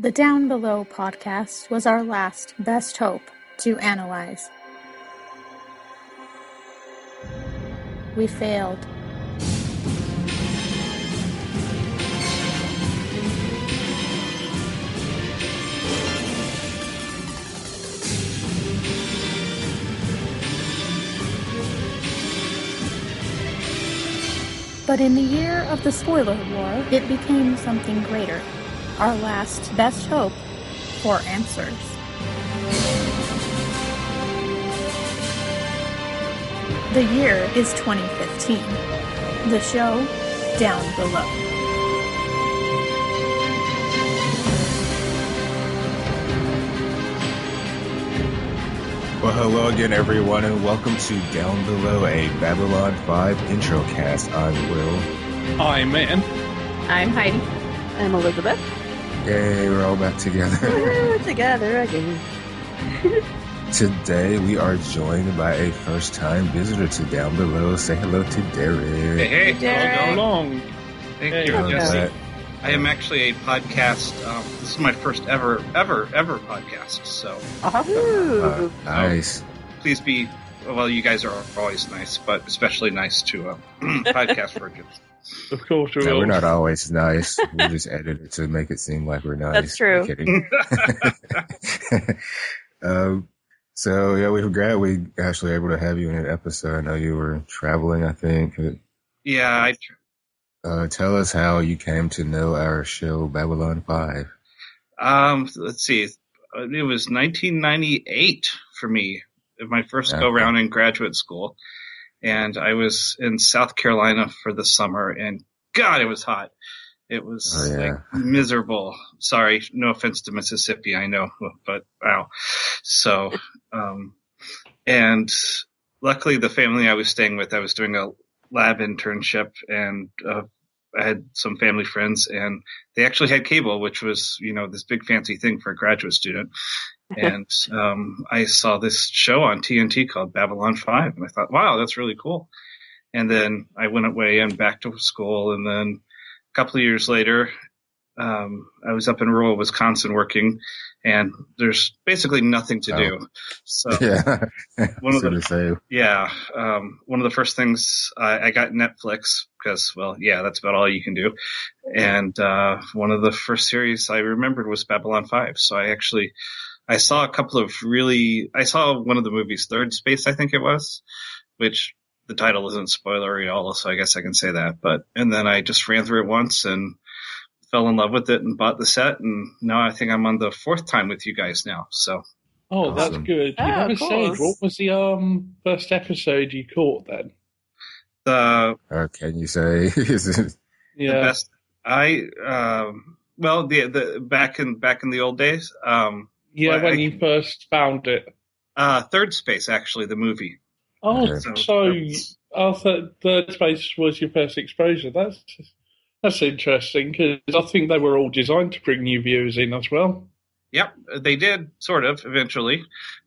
The Down Below podcast was our last best hope to analyze. We failed. But in the year of the spoiler war, it became something greater. Our last best hope for answers. The year is 2015. The show, Down Below. Well, hello again, everyone, and welcome to Down Below, a Babylon 5 intro cast. I'm Will. I'm Man. I'm Heidi. I'm Elizabeth. Yay, we're all back together. We're together again. Today, we are joined by a first time visitor to Down Below. Say hello to Derek. Hey, hey, Derek. all long. Thank Hey, you. How's Yes, that? I am actually a podcast. Um, this is my first ever, ever, ever podcast. So Ooh. Uh, nice. please be. Well, you guys are always nice, but especially nice to uh, podcast virgins. Of course we No, will. we're not always nice. We just edit it to make it seem like we're nice. That's true. I'm kidding. um, so yeah, we're glad we actually able to have you in an episode. I know you were traveling. I think. Yeah, I, Uh, tell us how you came to know our show Babylon Five. um, let's see. It was 1998 for me, my first Okay. go round in graduate school, and I was in South Carolina for the summer, and God, it was hot. It was Oh, yeah. like miserable. Sorry, no offense to Mississippi, I know, but wow. So, um, and luckily the family I was staying with, I was doing a lab internship and, uh, I had some family friends and they actually had cable, which was, you know, this big fancy thing for a graduate student. And, um, I saw this show on TNT called Babylon 5 and I thought, wow, that's really cool. And then I went away and back to school and then a couple of years later, um, I was up in rural Wisconsin working and there's basically nothing to Oh. do. So yeah, One of the- yeah, um, one of the first things I, I got Netflix because, well, yeah, that's about all you can do. And uh, one of the first series I remembered was Babylon Five. So I actually I saw a couple of really I saw one of the movies, Third Space, I think it was, which the title isn't spoilery at all, so I guess I can say that. But and then I just ran through it once and fell in love with it and bought the set, and now I think I'm on the fourth time with you guys now. So Oh, that's good. You Oh, never said what was the um first episode you caught then? the Or can you say? is it, the Yeah. best. I um, well, the the back in back in the old days, um, yeah, well, when I- you first found it. uh, Third Space actually, the movie. Oh, Okay. so I thought Third Space was your first exposure. That's that's interesting because I think they were all designed to bring new viewers in as well. Yep, they did sort of eventually.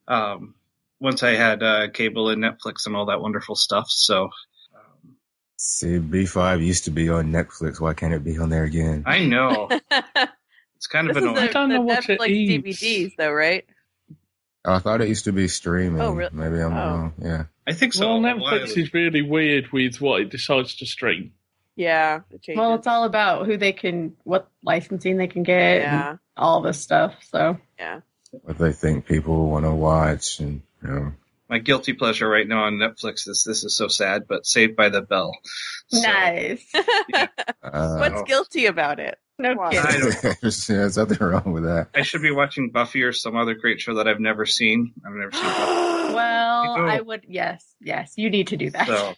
Um, once I had uh, cable and Netflix and all that wonderful stuff. So um, see, B five used to be on Netflix. Why can't it be on there again? I know it's kind of this is annoying. the, don't know the what it Netflix eats. DVDs, though, right? I thought it used to be streaming. Oh, really? Maybe I'm Oh. wrong. Yeah. I think so. well, Netflix ago. is really weird with what it decides to stream. Yeah. It. Well, it's all about who they can, what licensing they can get, and yeah. all this stuff. So yeah. What they think people want to watch, and you know. My guilty pleasure right now on Netflix is this is so sad, but Saved by the Bell. So, nice. Uh, What's guilty about it? No kidding. I there's, there's nothing wrong with that. I should be watching Buffy or some other great show that I've never seen. I've never seen Buffy. Well, People- I would. Yes, yes. You need to do that. So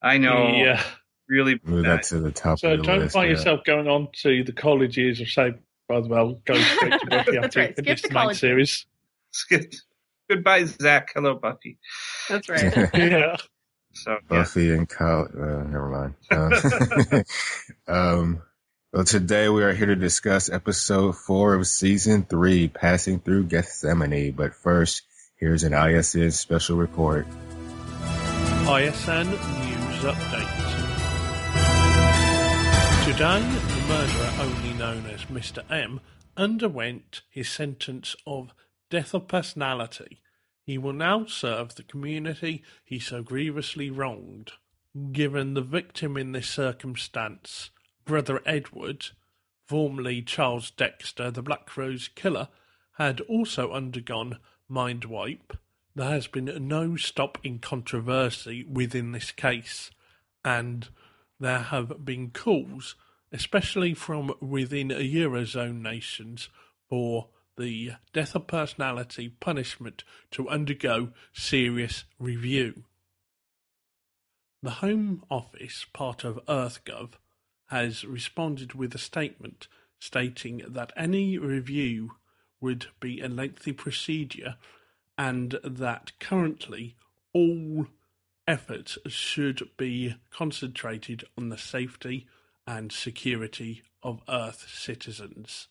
I know Yeah. really Move bad. that to the top So of the don't list. find yeah. yourself going on to the college years or say, by the well, go straight to Buffy That's after right. you Skip finish the the main college. series. Skip. Goodbye, Zach. Hello, Buffy. That's right. yeah. So yeah. Buffy and Kyle. Uh, never mind. Um, um, well, today we are here to discuss episode four of season three, Passing Through Gethsemane. But first, here's an ISN special report. ISN News Update. Today, the murderer, only known as Mr. M, underwent his sentence of death of personality. He will now serve the community he so grievously wronged. Given the victim in this circumstance, Brother Edward, formerly Charles Dexter, the Black Rose Killer, had also undergone mind wipe, there has been no stop in controversy within this case, and there have been calls, especially from within Eurozone nations, for the death of personality punishment to undergo serious review. The Home Office, part of EarthGov, has responded with a statement stating that any review would be a lengthy procedure and that currently all efforts should be concentrated on the safety and security of Earth citizens.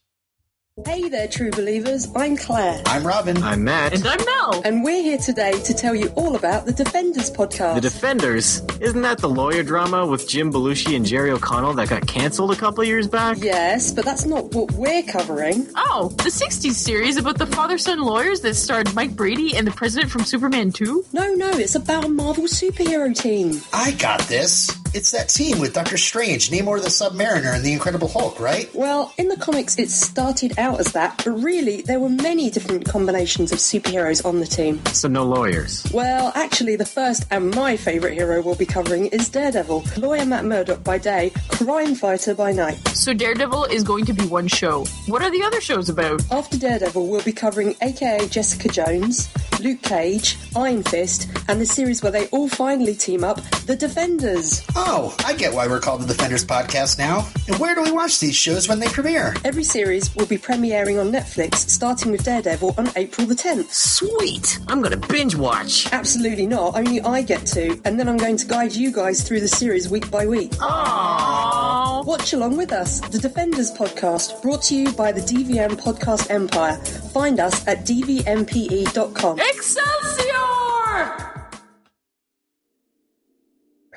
Hey there, true believers. I'm Claire. I'm Robin. I'm Matt. And I'm Mel. And we're here today to tell you all about the Defenders podcast. The Defenders? Isn't that the lawyer drama with Jim Belushi and Jerry O'Connell that got canceled a couple years back? Yes, but that's not what we're covering. Oh, the 60s series about the father son lawyers that starred Mike Brady and the president from Superman 2? No, no, it's about a Marvel superhero team. I got this. It's that team with Doctor Strange, Namor the Submariner, and the Incredible Hulk, right? Well, in the comics, it started out as that, but really, there were many different combinations of superheroes on the team. So, no lawyers. Well, actually, the first and my favourite hero we'll be covering is Daredevil, lawyer Matt Murdock by day, crime fighter by night. So, Daredevil is going to be one show. What are the other shows about? After Daredevil, we'll be covering AKA Jessica Jones, Luke Cage, Iron Fist, and the series where they all finally team up, The Defenders. Oh, I get why we're called the Defenders Podcast now. And where do we watch these shows when they premiere? Every series will be premiering on Netflix, starting with Daredevil on April the 10th. Sweet! I'm gonna binge watch. Absolutely not, only I get to, and then I'm going to guide you guys through the series week by week. Aww. Watch along with us, the Defenders Podcast, brought to you by the DVM Podcast Empire. Find us at dvmpe.com. Excelsior!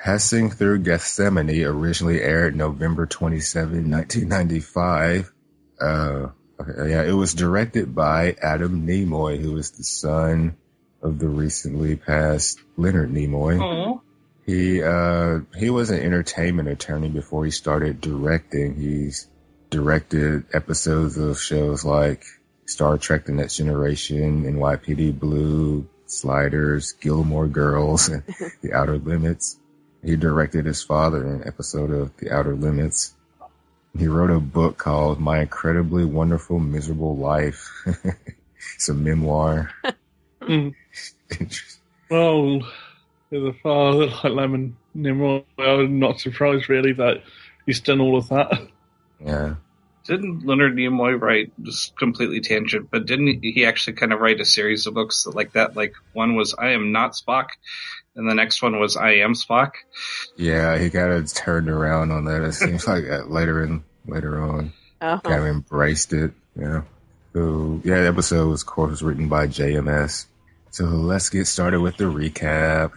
Passing Through Gethsemane originally aired November 27, 1995. Uh, okay, yeah, it was directed by Adam Nimoy, who is the son of the recently passed Leonard Nimoy. Aww. He, uh, he was an entertainment attorney before he started directing. He's directed episodes of shows like Star Trek The Next Generation, NYPD Blue, Sliders, Gilmore Girls, and The Outer Limits. He directed his father in an episode of The Outer Limits. He wrote a book called My Incredibly Wonderful Miserable Life. it's a memoir. Mm. Well, as a father like Lemon Nimrod, I'm not surprised really that he's done all of that. Yeah. Didn't Leonard Nimoy write just completely tangent? But didn't he actually kind of write a series of books like that? Like one was "I am not Spock," and the next one was "I am Spock." Yeah, he kind of turned around on that. It seems like uh, later in later on, Uh-huh. kind of embraced it. Yeah. So yeah, the episode was, of course, written by JMS. So let's get started with the recap.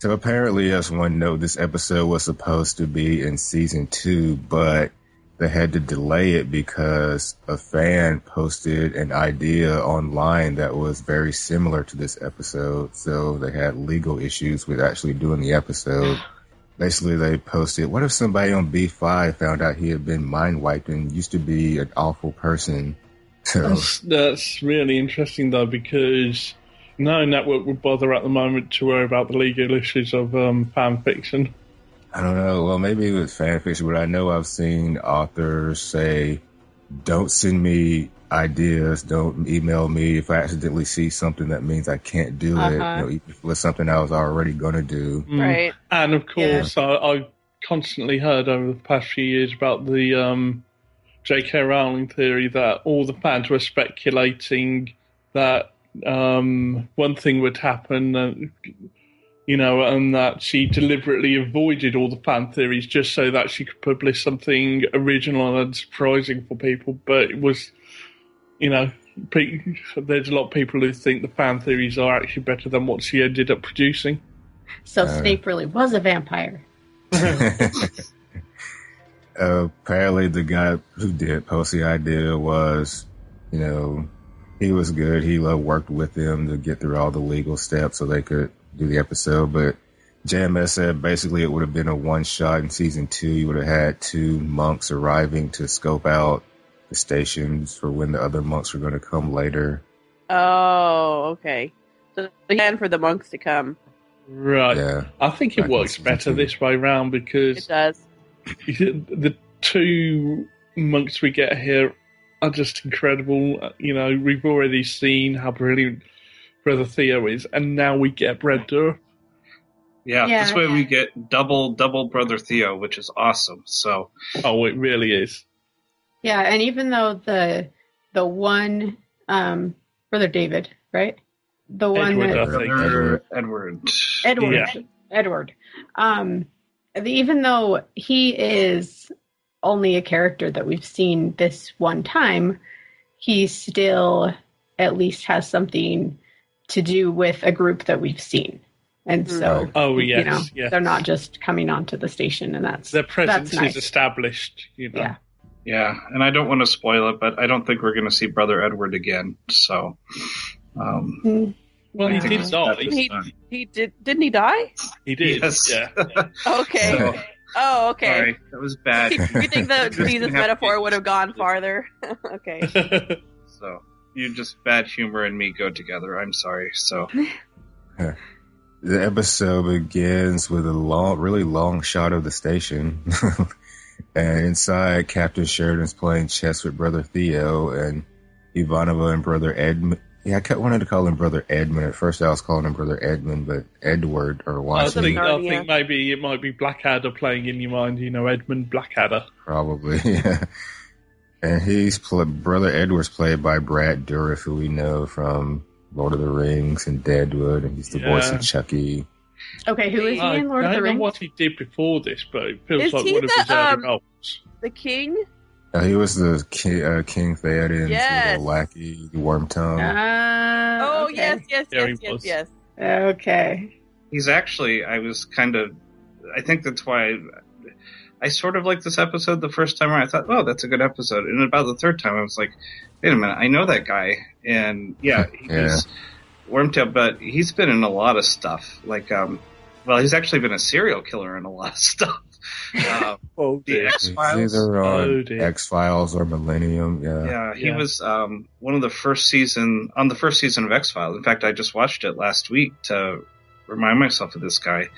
So apparently, as one note, this episode was supposed to be in season two, but they had to delay it because a fan posted an idea online that was very similar to this episode. So they had legal issues with actually doing the episode. Basically, they posted, what if somebody on B5 found out he had been mind wiped and used to be an awful person? So, That's, that's really interesting though, because no network would bother at the moment to worry about the legal issues of um, fan fiction. I don't know. Well, maybe with fan fiction, but I know I've seen authors say, don't send me ideas. Don't email me if I accidentally see something that means I can't do it. Uh-huh. You know, even if it was something I was already going to do. Mm. Right. And of course, I, I constantly heard over the past few years about the um, J.K. Rowling theory that all the fans were speculating that um, one thing would happen, uh, you know, and that she deliberately avoided all the fan theories just so that she could publish something original and surprising for people. But it was, you know, pe- there's a lot of people who think the fan theories are actually better than what she ended up producing. So Uh, Snape really was a vampire. uh, apparently the guy who did post the idea was, you know, he was good. He uh, worked with them to get through all the legal steps so they could do the episode. But JMS said basically it would have been a one shot in season two. You would have had two monks arriving to scope out the stations for when the other monks were going to come later. Oh, okay. So the plan for the monks to come. Right. Yeah. I think it Back in works season better two. this way round It because does. the two monks we get here are just incredible. Uh, You know, we've already seen how brilliant Brother Theo is, and now we get Brad Dourif. Yeah, Yeah, this way yeah. we get double double brother Theo, which is awesome. So Oh, it really is. Yeah, and even though the the one um brother David, right? The one Edward, that I. Edward, Edward. Edward. Yeah. Edward. Um, even though he is only a character that we've seen this one time, he still at least has something to do with a group that we've seen. And so, Right. Oh, you yes, know, yes. they're not just coming onto the station, and that's Their presence that's nice. is established, you know. Yeah. Yeah, and I don't want to spoil it, but I don't think we're going to see brother Edward again. So, um, Mm, Well, he did it's die. at this He, he did. Didn't he die? He did. Yes. Yeah. Okay. So, Oh, okay. Sorry, that was bad. You think the Jesus metaphor would have gone farther? okay. So you just bad humor and me go together. I'm sorry. So The episode begins with a long, really long shot of the station. and inside, Captain Sheridan's playing chess with Brother Theo and Ivanova and Brother Edmund. Yeah, I kept wanted to call him Brother Edmund. At first, I was calling him Brother Edmund, but Edward or I think, I think maybe it might be Blackadder playing in your mind, you know, Edmund Blackadder. probably. Yeah. And he's pl- Brother Edward's played by Brad Dourif, who we know from Lord of the Rings and Deadwood, and he's the voice of Chucky. Okay, who is he I in Lord of don't the know Rings? what he did before this, but it feels Is like he one of the, his early um, roles. The king? Uh, he was the ki- uh, King Theoden's Yes. little lackey, the Wormtongue. Ah, oh okay. yes, yes, There yes, yes, yes. Okay. he's actually. I was kind of. I think that's why. I, I sort of liked this episode the first time around. I thought, oh, that's a good episode. And about the third time, I was like, wait a minute, I know that guy. And yeah, he's Yeah. Wormtail, but he's been in a lot of stuff. Like, um, well, he's actually been a serial killer in a lot of stuff. Uh, Oh, the. X Files. either Oh, on dear. X Files or Millennium. Yeah. Yeah, he Yeah. was um, one of the first season on the first season of X Files. In fact, I just watched it last week to remind myself of this guy.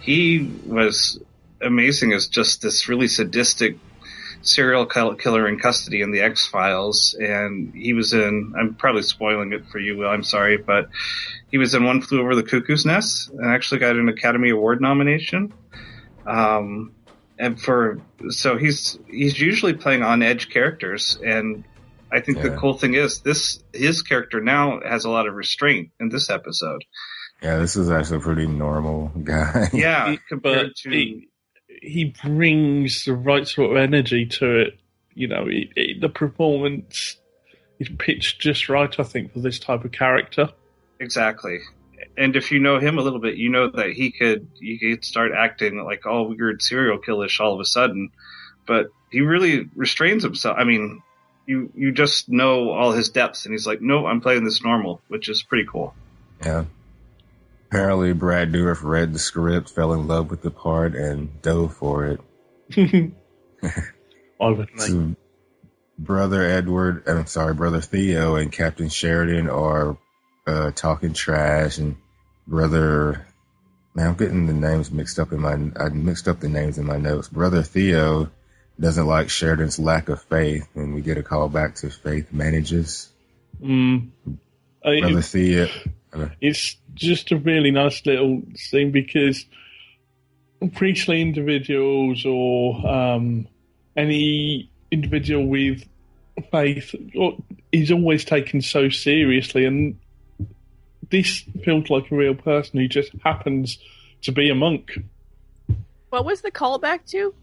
He was amazing is just this really sadistic serial killer in custody in the X Files, and he was in. I'm probably spoiling it for you. Will, I'm sorry, but he was in One Flew Over the Cuckoo's Nest and actually got an Academy Award nomination. Um, and for so he's he's usually playing on edge characters, and I think the cool thing is this his character now has a lot of restraint in this episode. Yeah, this is actually a pretty normal guy. Yeah, compared but to he, he brings the right sort of energy to it. You know, it, it, the performance is pitched just right, I think, for this type of character. exactly. And if you know him a little bit, you know that he could he could start acting like all weird serial killish all of a sudden, but he really restrains himself. I mean, you you just know all his depths, and he's like, no, I'm playing this normal, which is pretty cool. Yeah. Apparently, Brad Dourif read the script, fell in love with the part, and dove for it. Would think. So, brother Edward, I'm sorry, brother Theo and Captain Sheridan are uh, talking trash, and brother, man, I'm getting the names mixed up in my, I mixed up the names in my notes. Brother Theo doesn't like Sheridan's lack of faith, and we get a call back to Faith manages. Mm. I- Brother Theo, uh, it's just a really nice little thing because priestly individuals or um, any individual with faith is always taken so seriously, and this feels like a real person who just happens to be a monk. What was the callback to?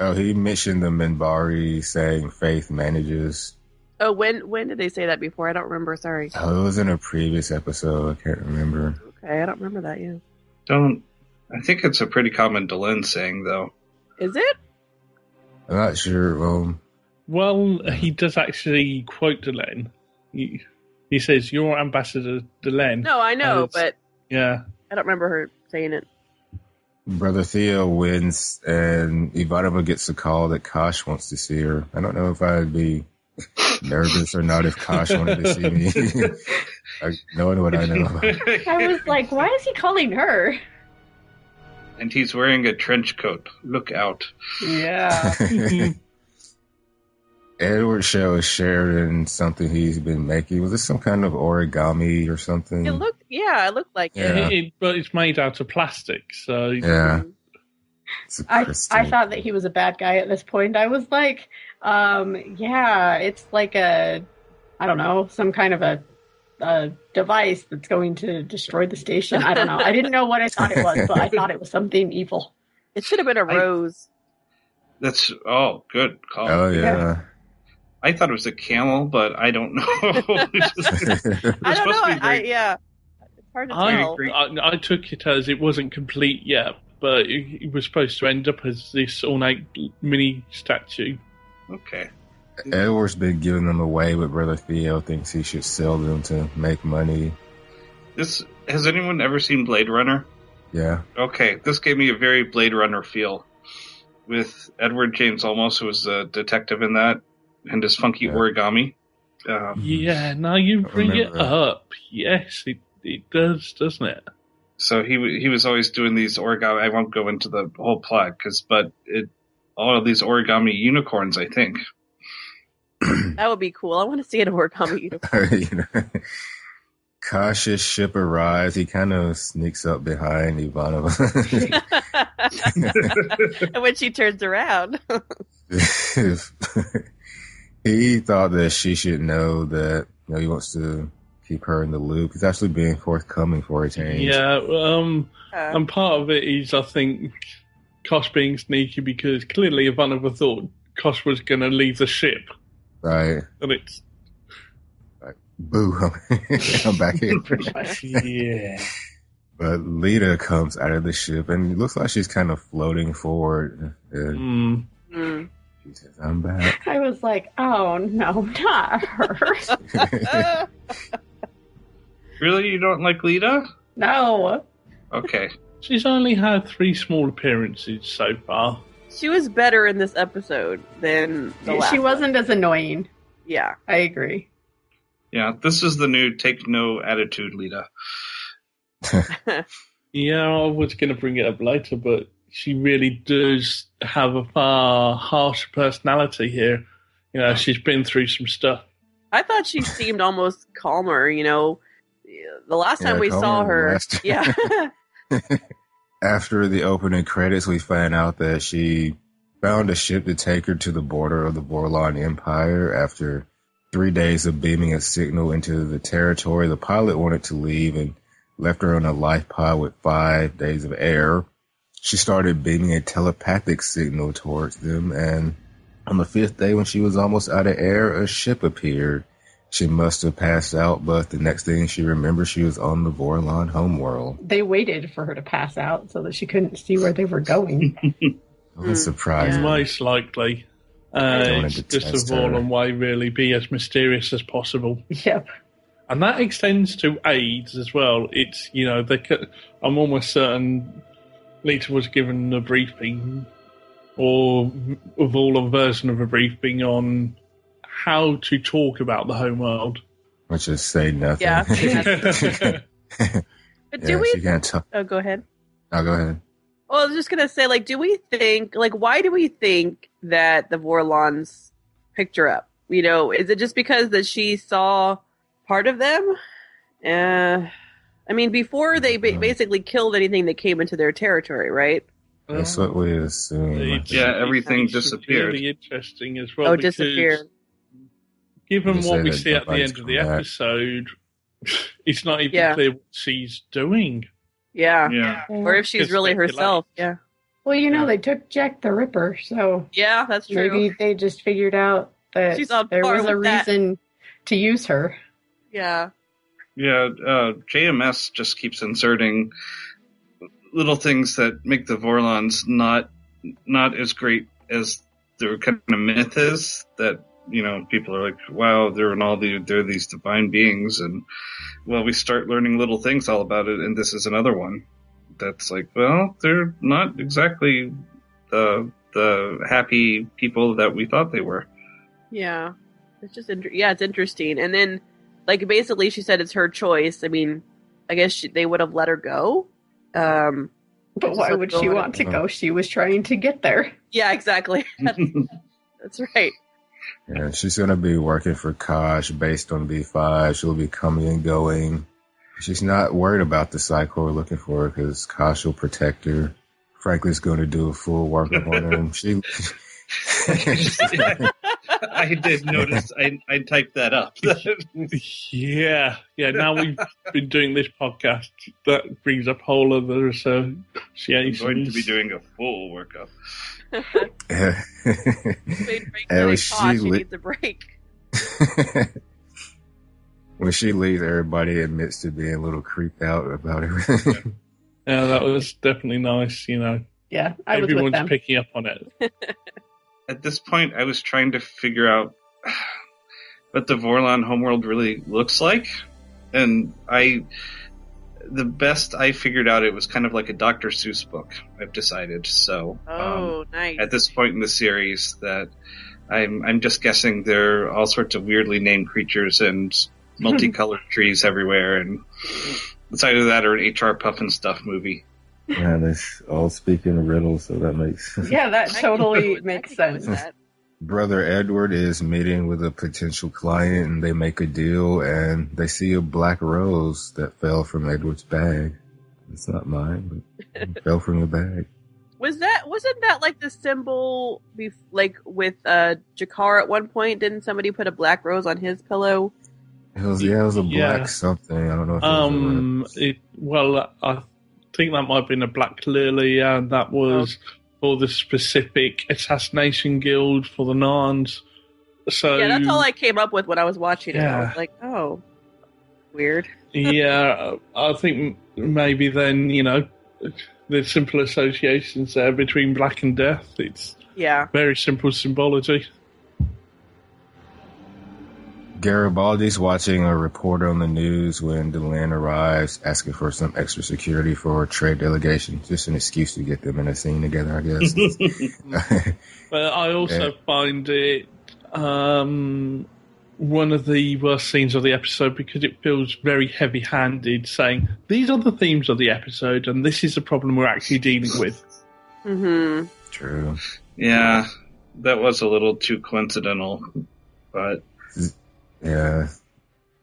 oh, he mentioned the Minbari saying Faith manages. Oh, when when did they say that before? I don't remember. Sorry. Oh, it was in a previous episode. I can't remember. Okay, I don't remember that yet. Don't. I think it's a pretty common Delenn saying though. Is it? I'm not sure. Um, Well, he does actually quote Delenn. He, he says, "You're Ambassador Delenn." No, I know, but Yeah. I don't remember her saying it. Brother Theo wins, and Ivanova gets a call that Kosh wants to see her. I don't know if I'd be nervous or not if Kosh wanted to see me. I, knowing what I know. I was like, why is he calling her? and he's wearing a trench coat. Look out. Yeah. Edward shows Sheridan something he's been making. Was this some kind of origami or something? It looked, yeah, it looked like Yeah. it. It- but it's made out of plastic, so yeah. It's a I crystal. I thought that he was a bad guy at this point. I was like, um, yeah, it's like a, I don't know, some kind of a, a device that's going to destroy the station. I don't know. I didn't know what I thought it was, but I thought it was something evil. It should have been a I- rose. That's oh, good call. Oh yeah. I thought it was a camel, but I don't know. It's just- I don't know. supposed to be I, very- yeah, it's hard to I, tell. I, I took it as it wasn't complete yet, but it, it was supposed to end up as this ornate mini statue. Okay. Edward's been giving them away, but Brother Theo thinks he should sell them to make money. This has anyone ever seen Blade Runner? Yeah. Okay, this gave me a very Blade Runner feel with Edward James Olmos, who was a detective in that, and his funky Yeah. origami. Um, Yeah, now you bring it remember that. up. Yes, it, it does, doesn't it? so he he was always doing these origami. I won't go into the whole plot, because but it all of these origami unicorns. I think That would be cool. I want to see an origami unicorn. you know. Kosh's ship arrives. He kind of sneaks up behind Ivanova. and when she turns around, he thought that she should know that you know he wants to keep her in the loop. He's actually being forthcoming for a change. Yeah, um, uh, and part of it is, I think, Kosh being sneaky because clearly Ivanova thought Kosh was going to leave the ship, Right. and it's Like, Boo. I'm back here. yeah. But Lita comes out of the ship and it looks like she's kind of floating forward. And Mm. mm. she says, I'm back. I was like, oh no, not her. really you don't like Lita? no. Okay, She's only had three small appearances so far. she was better in this episode than the last. She wasn't as annoying. Yeah, I agree. yeah, this is the new take no attitude Lita. Yeah, I was going to bring it up later, but she really does have a far harsher personality here. You know, she's been through some stuff. I thought she seemed almost calmer. You know, the last time we saw her, yeah, After the opening credits, we find out that she found a ship to take her to the border of the Vorlon Empire. After three days of beaming a signal into the territory, the pilot wanted to leave and left her on a life pod with five days of air. She started beaming a telepathic signal towards them, and on the fifth day, when she was almost out of air, a ship appeared. She must have passed out, but the next thing she remembers, she was on the Vorlon homeworld. They waited for her to pass out so that she couldn't see where they were going. I was surprised. Most likely. Uh, it's just a her. Vorlon way, really, be as mysterious as possible. yep. And that extends to aides as well. It's, you know, they could, I'm almost certain Lita was given a briefing, or of all a version of a briefing on how to talk about the home world. Which is say nothing. Yeah. yeah, but do yeah, we? she can't talk. Oh, go ahead. Oh, go ahead. Well, I was just gonna say, like, do we think, like, why do we think that the Vorlons picked her up? You know, is it just because that she saw part of them? Uh, I mean, before they ba- basically killed anything that came into their territory, right? That's what we assume. I It's- think. Yeah, everything disappeared. Really interesting as well. Oh, because disappeared. Given what we see at the end of the come back. episode, it's not even Yeah. clear what she's doing. Yeah. Yeah, Or if she's really herself. Yeah. Well, you know, Yeah. they took Jack the Ripper, so Yeah, that's true. maybe they just figured out that She's there was a with that. reason to use her. Yeah. yeah. Uh, JMS just keeps inserting little things that make the Vorlons not not as great as the kind of myth is that you know people are like, wow, they're in all the they're these divine beings, and well, we start learning little things all about it, and this is another one that's like, well, they're not exactly the the happy people that we thought they were. Yeah, it's just inter- yeah, it's interesting. And then, like, basically, she said it's her choice. I mean, I guess she, they would have let her go. Um, But why would she want to go? She was trying to get there. Yeah, exactly. That's right. Yeah, she's gonna be working for Kosh based on B5. She'll be coming and going. She's not worried about the cycle we're looking for because Kosh will protect her. Franklin's going to do a full workup on her. She, I did notice. I I typed that up. Yeah, yeah. Now we've been doing this podcast, that brings up whole other I'm associations. going to be doing a full workup. Made Frank And when she he li- needs a break. when she leaves, everybody admits to being a little creeped out about everything. Yeah, that was definitely nice. You know, Yeah, I was with everyone's them. picking up on it. At this point, I was trying to figure out what the Vorlon homeworld really looks like, and I. The best I figured out, it was kind of like a Dr. Seuss book. I've decided. So, um, Oh, nice. at this point in the series that I'm I'm just guessing there are all sorts of weirdly named creatures and multicolored trees everywhere and it's either that or an HR Pufnstuf movie. yeah, they all speak in riddles, so that makes. Yeah, that totally makes I can go with sense. that. Brother Edward is meeting with a potential client and they make a deal and they see a black rose that fell from Edward's bag. It's not mine, but it fell from the bag. Was that wasn't that like the symbol? Bef- like with uh G'Kar at one point, didn't somebody put a black rose on his pillow? It was yeah, it was a black Yeah. something. I don't know if Um, it, well, I think that might have been a black lily, and that was for the specific assassination guild for the Narns. So yeah, that's all I came up with when I was watching it. I was like, oh, weird. yeah, I think maybe then you know the simple associations there between black and death. It's Yeah. very simple symbology. Garibaldi's watching a reporter on the news when Delenn arrives, asking for some extra security for a trade delegation. Just an excuse to get them in a scene together, I guess. But I also Yeah. find it um, one of the worst scenes of the episode because it feels very heavy handed, saying, These are the themes of the episode, and this is the problem we're actually dealing with. hmm True. Yeah, that was a little too coincidental, but Yeah.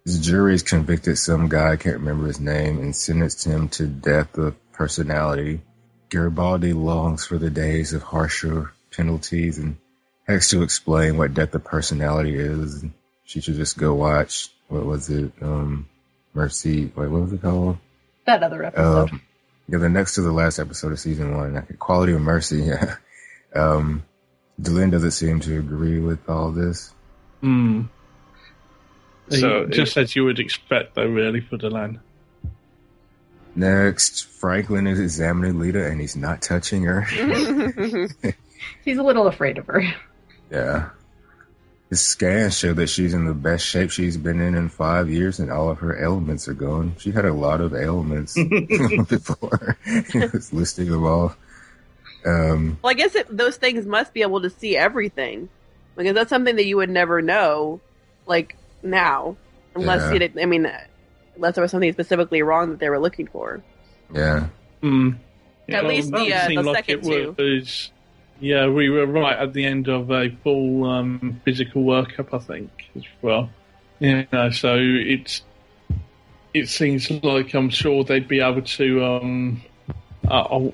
His jury's convicted some guy, I can't remember his name, and sentenced him to death of personality. Garibaldi longs for the days of harsher penalties and has to explain what death of personality is. She should just go watch, what was it, um, Mercy, wait, what was it called? That other episode. Um, yeah, the next to the last episode of season one, Quality of Mercy. Yeah. Um, Delenn doesn't seem to agree with all this. Hmm. So just as you would expect, though, really, for Delenn. Next, Franklin is examining Lita and he's not touching her. He's a little afraid of her. yeah. His scans show that she's in the best shape she's been in in five years and all of her ailments are gone. She had a lot of ailments before. It was listing them all. Um, Well, I guess it, those things must be able to see everything, because that's something that you would never know, like now, unless Yeah. it. I mean, unless there was something specifically wrong that they were looking for. yeah. Hmm. At least the, uh, seemed the like second it was. Yeah, we were right at the end of a full um, physical workup, I think, as well. Yeah, so it's it seems like I'm sure they'd be able to. Um, uh, oh,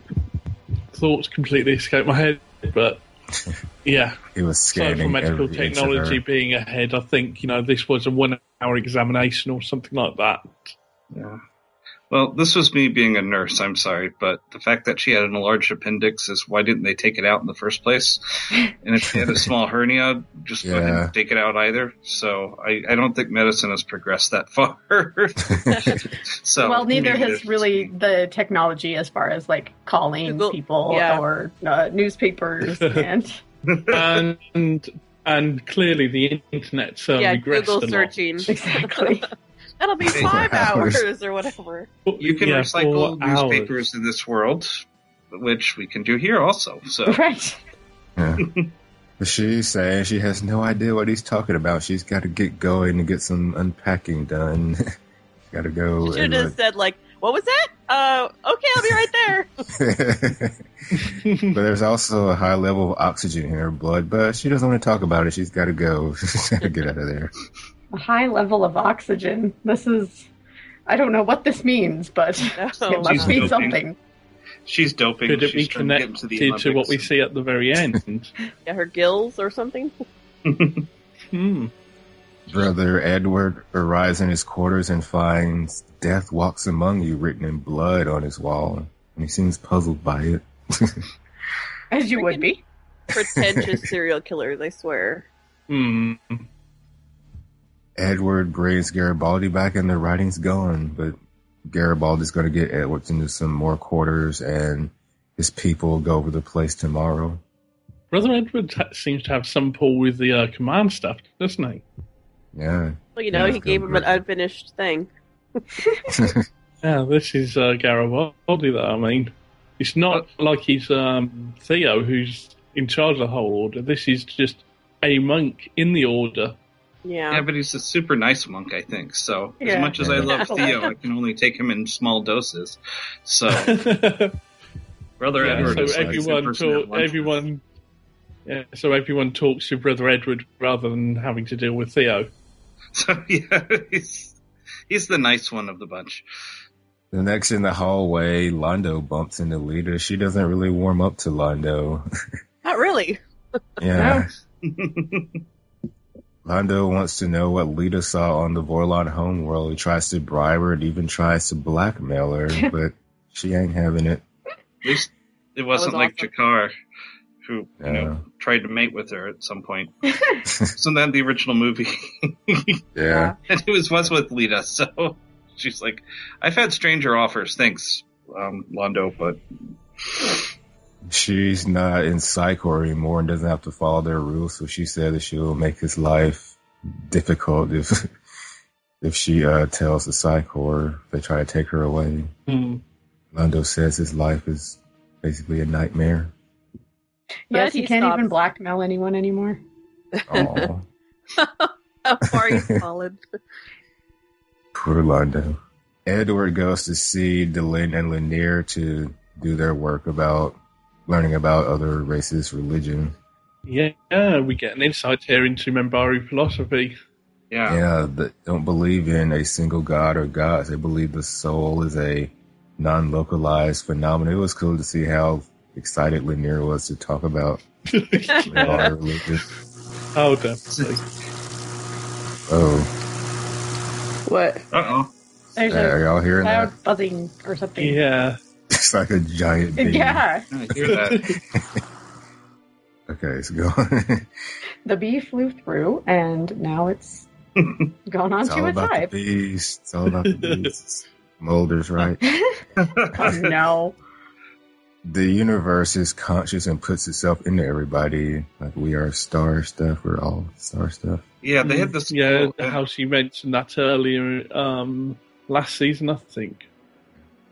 thoughts completely escape my head, but yeah. He was So scanning for medical every inch of technology her. being ahead, I think you know this was a one-hour examination or something like that. yeah. Well, this was me being a nurse. I'm sorry, but the fact that she had an enlarged appendix is why didn't they take it out in the first place? And if she had a small hernia, just Yeah. fucking take it out either. So I, I don't think medicine has progressed that far. so well, neither has really the technology as far as like calling Google- people yeah. or uh, newspapers and and and clearly the internet uh, yeah, regressed a Google lot. searching. Exactly. That'll be five hours. hours or whatever. You can Yeah, recycle four hours. newspapers in this world, which we can do here also. So right. Yeah. But she's saying she has no idea what he's talking about. She's got to get going and get some unpacking done. got to go. You should have just said like, "What was that?" Uh, okay, I'll be right there. but there's also a high level of oxygen in her blood, but she doesn't want to talk about it. She's got to go. She's got to get out of there. A high level of oxygen. This is. I don't know what this means, but No. it She's must mean doping. something. she's doping. Could it she's be trying to get the connected to what we see at the very end? Yeah, her gills or something. hmm. Brother Edward arrives in his quarters and finds "Death walks among you" written in blood on his wall, and he seems puzzled by it. As you would be. Pretentious serial killers, I swear. Hmm. Edward brings Garibaldi back, and the writing's gone, but Garibaldi's going to get Edwards into some more quarters, and his people will go over the place tomorrow. Brother Edward ha- seems to have some pull with the uh, command stuff, doesn't he? Yeah. Well, you know, Yeah, he gave him an unfinished thing. Yeah, this is uh, Garibaldi, though. I mean, it's not like he's um, Theo who's in charge of the whole order. This is just a monk in the order. Yeah. Yeah, but he's a super nice monk, I think. So as much as I love Theo, I can only take him in small doses. So brother Yeah, Edward so is everyone, super talk, everyone, yeah, so everyone talks to Brother Edward rather than having to deal with Theo. So yeah, he's he's the nice one of the bunch. The next in the hallway, Londo bumps into Lita. She doesn't really warm up to Londo. Not really. yeah. Londo wants to know what Lita saw on the Vorlon homeworld. He tries to bribe her and even tries to blackmail her, but she ain't having it. At least it wasn't was like awesome. G'Kar, who you know tried to mate with her at some point. Isn't that the original movie? Yeah. and it was was with Lita, so she's like, "I've had stranger offers, thanks, um, Londo, but She's not in Psi Corps anymore and doesn't have to follow their rules, so she said that she'll make his life difficult if if she uh, tells the Psi Corps they try to take her away. Hmm. Londo says his life is basically a nightmare. Yes, he he can't stops. even blackmail anyone anymore. Oh, How far he's fallen. poor Londo. Edward goes to see Delenn and Lennier to do their work about learning about other races' religion. Yeah, we get an insight here into Minbari philosophy. yeah, Yeah, that don't believe in a single god or gods. They believe the soul is a non-localized phenomenon. It was cool to see how excited Lennier was to talk about our religion. Oh, definitely. Oh, What? uh oh, There's are a y'all hearing that? loud buzzing or something. Yeah. It's like a giant bee. Yeah. I hear that. Okay, it's gone. The bee flew through, and now it's gone on it's all to its about hive. the bees. It's all about the bees. Mulder's right. oh no. The universe is conscious and puts itself into everybody. Like we are star stuff. We're all star stuff. yeah, they had this. Yeah, how she mentioned that earlier um, last season, I think.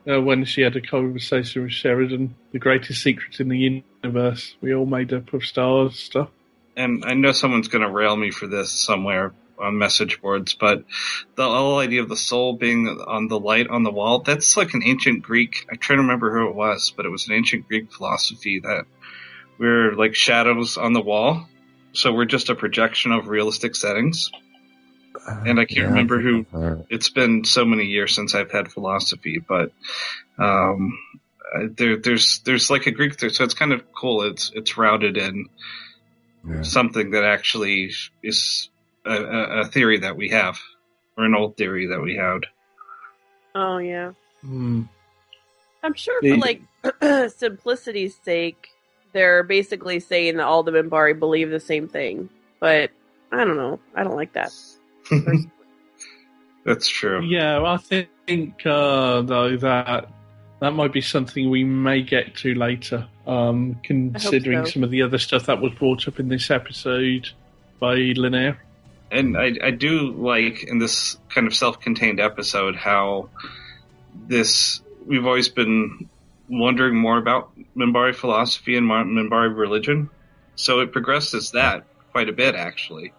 Uh, when she had a conversation with Sheridan, the greatest secret in the universe. We all made up of stars stuff. and I know someone's going to rail me for this somewhere on message boards, but the whole idea of the soul being on the light on the wall, that's like an ancient Greek. I try to remember who it was, but it was an ancient Greek philosophy that we're like shadows on the wall. So we're just a projection of realistic settings. And I can't Yeah, remember who- It's been so many years since I've had philosophy, but, um, there, there's, there's like a Greek there, so it's kind of cool. It's, it's routed in yeah. something that actually is a, a, a theory that we have, or an old theory that we had. Oh yeah. Hmm. I'm sure The- for like simplicity's sake, they're basically saying that all the Minbari believe the same thing. But I don't know. I don't like that. That's true. Yeah, I think uh, though that that might be something we may get to later. Um, considering so. some of the other stuff that was brought up in this episode by Lennier. and I, I do like in this kind of self-contained episode how this we've always been wondering more about Minbari philosophy and Mar- Minbari religion, so it progresses that quite a bit actually.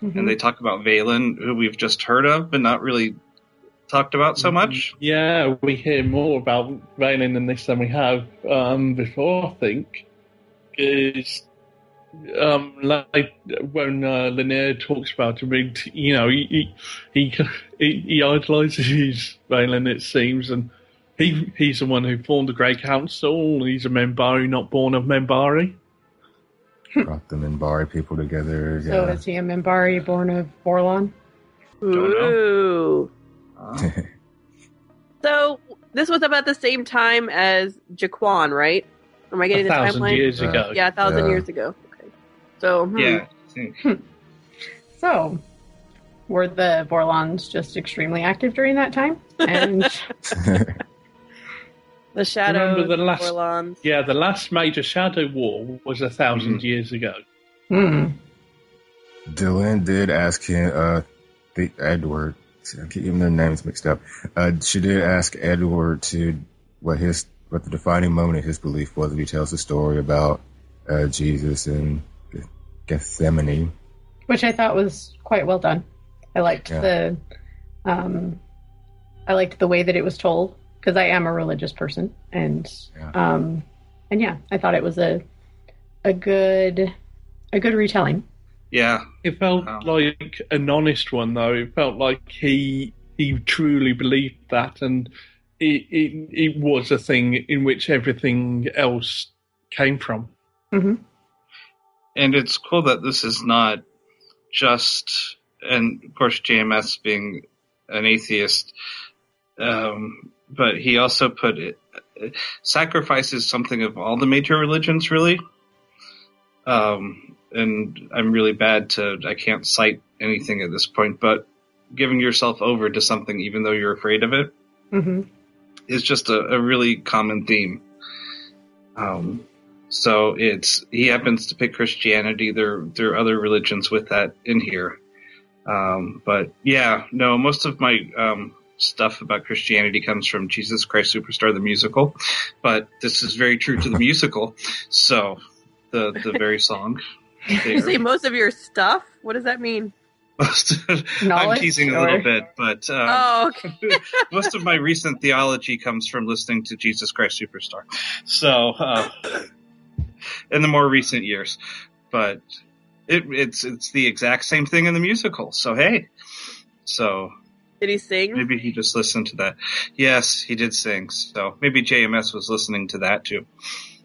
And they talk about Valen, who we've just heard of, but not really talked about so much. Yeah, we hear more about Valen in this than we have um, before, I think. Is um, like when uh, Lennier talks about him, it- you know, he he he, he idolizes Valen, it seems, and he he's the one who formed the Great Council. He's a Minbari, not born of Minbari. Brought the Minbari people together. So Yeah. is he a Minbari born of Vorlon? Ooh. Uh, So this was about the same time as Jaquan, right? Am I getting the thousand timeline? years Yeah. ago. Yeah, a thousand Yeah. years ago. Okay. So hmm. yeah, So were the Vorlons just extremely active during that time? And the shadow. Remember the last- Vorlons. Yeah, the last major Shadow War was a 1000 Mhm. years ago. hmm, Delenn did ask him, uh, the Edward. I keep getting their names mixed up. Uh, she did ask Edward to what his what the defining moment of his belief was. He tells the story about uh, Jesus and Gethsemane. which I thought was quite well done. I liked Yeah. the, um, I liked the way that it was told because I am a religious person, and Yeah. um, and yeah, I thought it was a a good a good retelling. yeah, It felt Oh. like an honest one, though. It felt like he he truly believed that, and it, it it was a thing in which everything else came from. hmm and it's cool that this is not just, and of course JMS being an atheist, um, but he also put it sacrifices something of all the major religions, really. Um, and I'm really bad to I can't cite anything at this point, but giving yourself over to something even though you're afraid of it hmm is just a, a really common theme. Um, so it's he happens to pick Christianity. There there are other religions with that in here, um, but yeah, no. Most of my um, stuff about Christianity comes from Jesus Christ Superstar the musical, but this is very true to the musical. So the the very song. You say most of your stuff. What does that mean? I'm Knowledge, teasing a little bit, but um, Oh, okay. most of my recent theology comes from listening to Jesus Christ Superstar. So, uh, in the more recent years, but it, it's it's the exact same thing in the musical. So hey, so Did he sing? maybe he just listened to that. Yes, he did sing. So maybe JMS was listening to that too.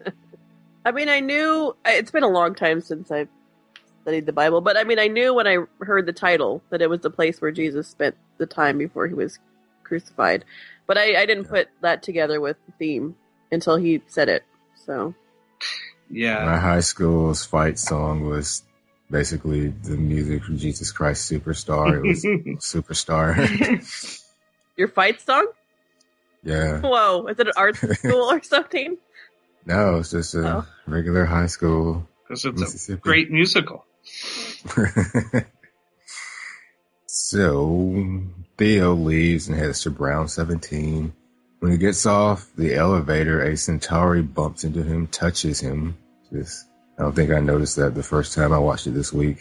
I mean, I knew it's been a long time since I've studied the Bible, but I mean, I knew when I heard the title that it was the place where Jesus spent the time before he was crucified. But I, I didn't put that together with the theme until he said it. So Yeah, My high school's fight song was basically the music from Jesus Christ Superstar. It was Superstar. your fight song? yeah. Whoa, is it an art school or something? No, it's just a Oh. regular high school. because it's a Mississippi. great musical. so Theo leaves and heads to Brown 17. When he gets off the elevator, a Centauri bumps into him, touches him. Just, I don't think I noticed that the first time I watched it this week.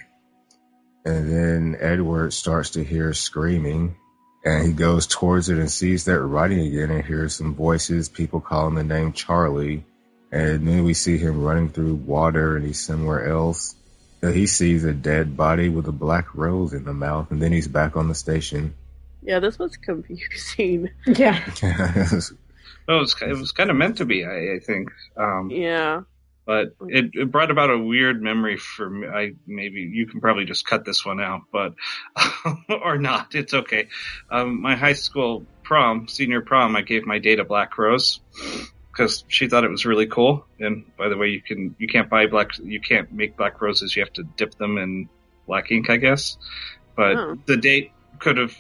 And then Edward starts to hear screaming and he goes towards it and sees that writing again and hears some voices, people calling the name Charlie. And then we see him running through water and he's somewhere else. He sees a dead body with a black rose in the mouth, and then he's back on the station. Yeah, this was confusing. Yeah. Oh, it was, it was kind of meant to be, I, I think. Um, Yeah. But it, it brought about a weird memory for me. I maybe you can probably just cut this one out, but or not. It's okay. Um, my high school prom, senior prom, I gave my date a black rose because she thought it was really cool. And by the way, you can you can't buy black you can't make black roses. You have to dip them in black ink, I guess. But Oh. the date could have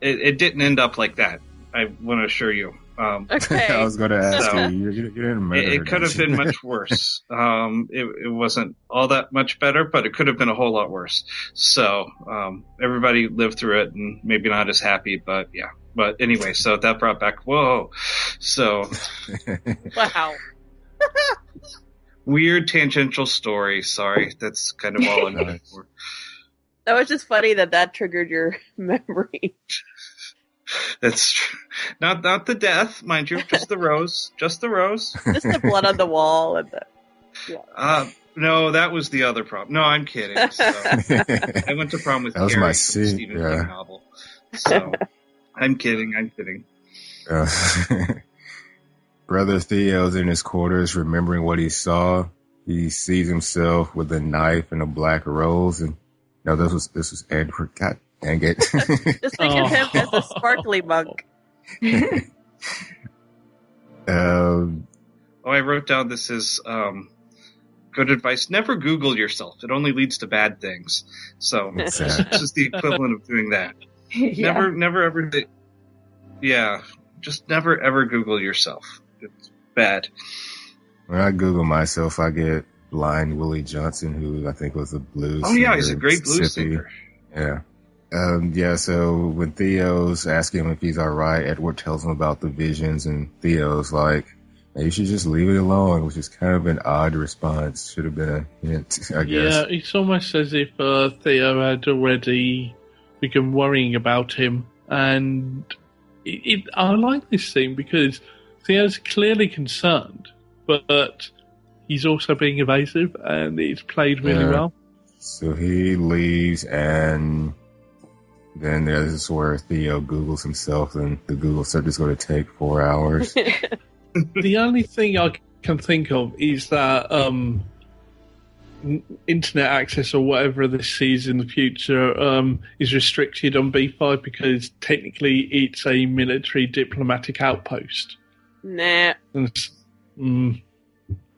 it, it didn't end up like that. I want to assure you. Um, Okay. I was going to ask So- you, you. You didn't murder it, it could have been much worse. Um, it, it wasn't all that much better, but it could have been a whole lot worse. So um, everybody lived through it, and maybe not as happy, but yeah. But anyway, so that brought back whoa. So Wow. weird tangential story. Sorry, that's kind of all I'm going for. That was just funny that that triggered your memory. That's tr- not not the death, mind you, just the rose, just the rose. Just the blood on the wall and the. Uh, no, that was the other problem. No, I'm kidding. So, I went to prom with That was Carrie my from seat, Stephen yeah. King novel. So I'm kidding. I'm kidding. Uh, Brother Theo's in his quarters, remembering what he saw. He sees himself with a knife and a black rose, and no, this was this was Edward. God dang it! Just think of him as a sparkly monk. um, Oh, I wrote down this is um, good advice. Never Google yourself. It only leads to bad things. So What's this that? is the equivalent of doing that. Yeah. Never, never ever. Yeah, just never ever Google yourself. It's bad. when I Google myself, I get blind Willie Johnson, who I think was a blues. Oh yeah, he's a great blues singer. Yeah. Um, yeah, so when Theo's asking him if he's alright, Edward tells him about the visions and Theo's like, "Man, you should just leave it alone, which is kind of an odd response. Should have been a hint, I guess. Yeah, it's almost as if uh, Theo had already begun worrying about him, and it, it, I like this scene because Theo's clearly concerned, but he's also being evasive, and it's played really Yeah. well. So he leaves and then there's where Theo Googles himself and the Google search is going to take four hours. the only thing I can think of is that um, internet access or whatever this sees in the future um, is restricted on B5 because technically it's a military diplomatic outpost. Nah. Mm,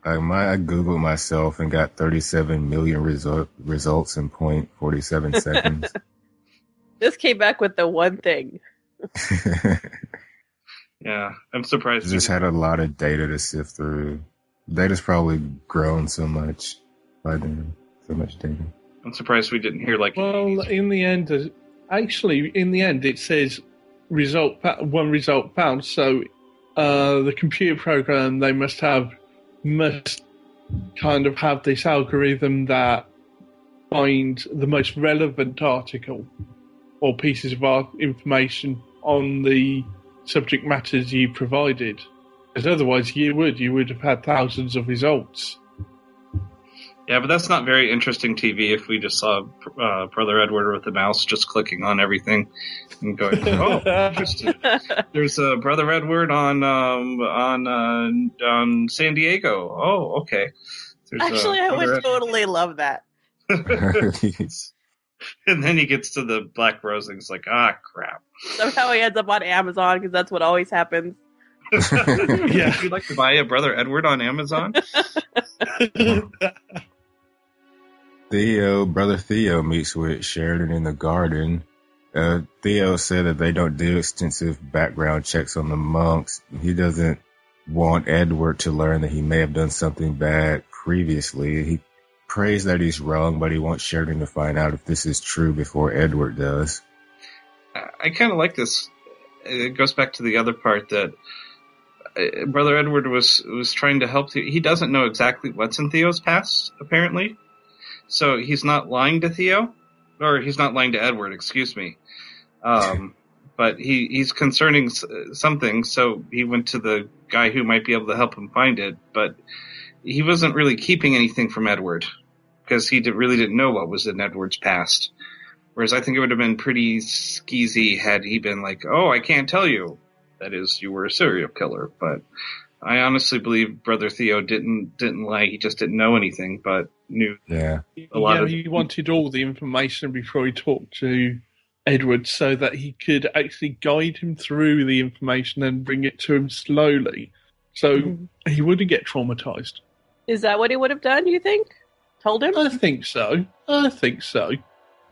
I, my, I Googled myself and got 37 million result, results in point 47 seconds. This came back with the one thing. Yeah, I'm surprised. just had a lot of data to sift through. Data's probably grown so much by then. So much data. I'm surprised we didn't hear like. well, in the end, uh, actually, in the end, it says result one result found. So uh, the computer program they must have must kind of have this algorithm that finds the most relevant article or pieces of art information on the subject matters you provided. Because otherwise, you would you would have had thousands of results. Yeah, but that's not very interesting TV if we just saw uh, Brother Edward with the mouse just clicking on everything and going, "Oh, interesting." There's a Brother Edward on um, on uh, on San Diego. Oh, okay. There's Actually, I Brother would totally love that. and then he gets to the Black Rose and he's like, "Ah, crap." Somehow he ends up on Amazon because that's what always happens. yeah. Would you like to buy a Brother Edward on Amazon? Theo, brother Theo meets with Sheridan in the garden. Uh, Theo said that they don't do extensive background checks on the monks. He doesn't want Edward to learn that he may have done something bad previously. He prays that he's wrong, but he wants Sheridan to find out if this is true before Edward does. I kind of like this. It goes back to the other part that uh, Brother Edward was was trying to help. Theo. He doesn't know exactly what's in Theo's past, apparently. So he's not lying to Theo, or he's not lying to Edward. Excuse me. Um, but he he's concerning something, so he went to the guy who might be able to help him find it. But he wasn't really keeping anything from Edward because he did, really didn't know what was in Edward's past. Whereas I think it would have been pretty skeezy had he been like, "Oh, I can't tell you." That is, you were a serial killer. But I honestly believe Brother Theo didn't didn't lie. He just didn't know anything, but knew Yeah. a lot yeah, of. he wanted all the information before he talked to Edward so that he could actually guide him through the information and bring it to him slowly so Mm-hmm. he wouldn't get traumatized. Is that what he would have done, you think? Told him? I think so. I think so.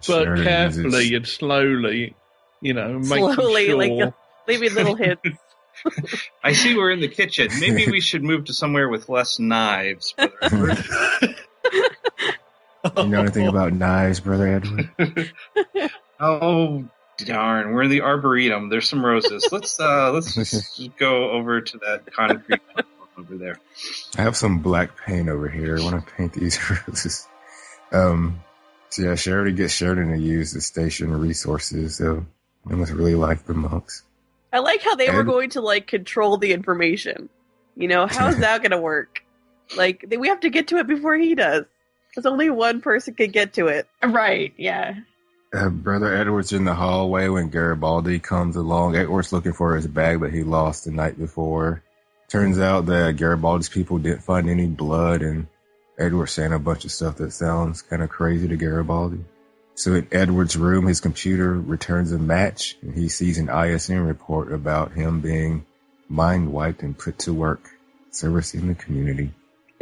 But Sheridan carefully uses- and slowly, you know, making Slowly, sure. like leaving little hints. I see we're in the kitchen. Maybe we should move to somewhere with less knives. Brother Edward. You know anything about knives, brother Edward? oh darn, we're in the arboretum. There's some roses. Let's uh let's go over to that concrete over there. I have some black paint over here. I want to paint these roses. Um, so yeah, Sheridan gets Sheridan to use the station resources. So I must really like the monks. I like how they were going to like control the information. You know, how is that going to work? Like, we have to get to it before he does. Because only one person can get to it. Right, yeah. Uh, brother Edward's in the hallway when Garibaldi comes along. Edward's looking for his bag that he lost the night before. Turns out that Garibaldi's people didn't find any blood, and Edward's saying a bunch of stuff that sounds kind of crazy to Garibaldi. So in Edward's room, his computer returns a match, and he sees an ISN report about him being mind wiped and put to work, servicing the community.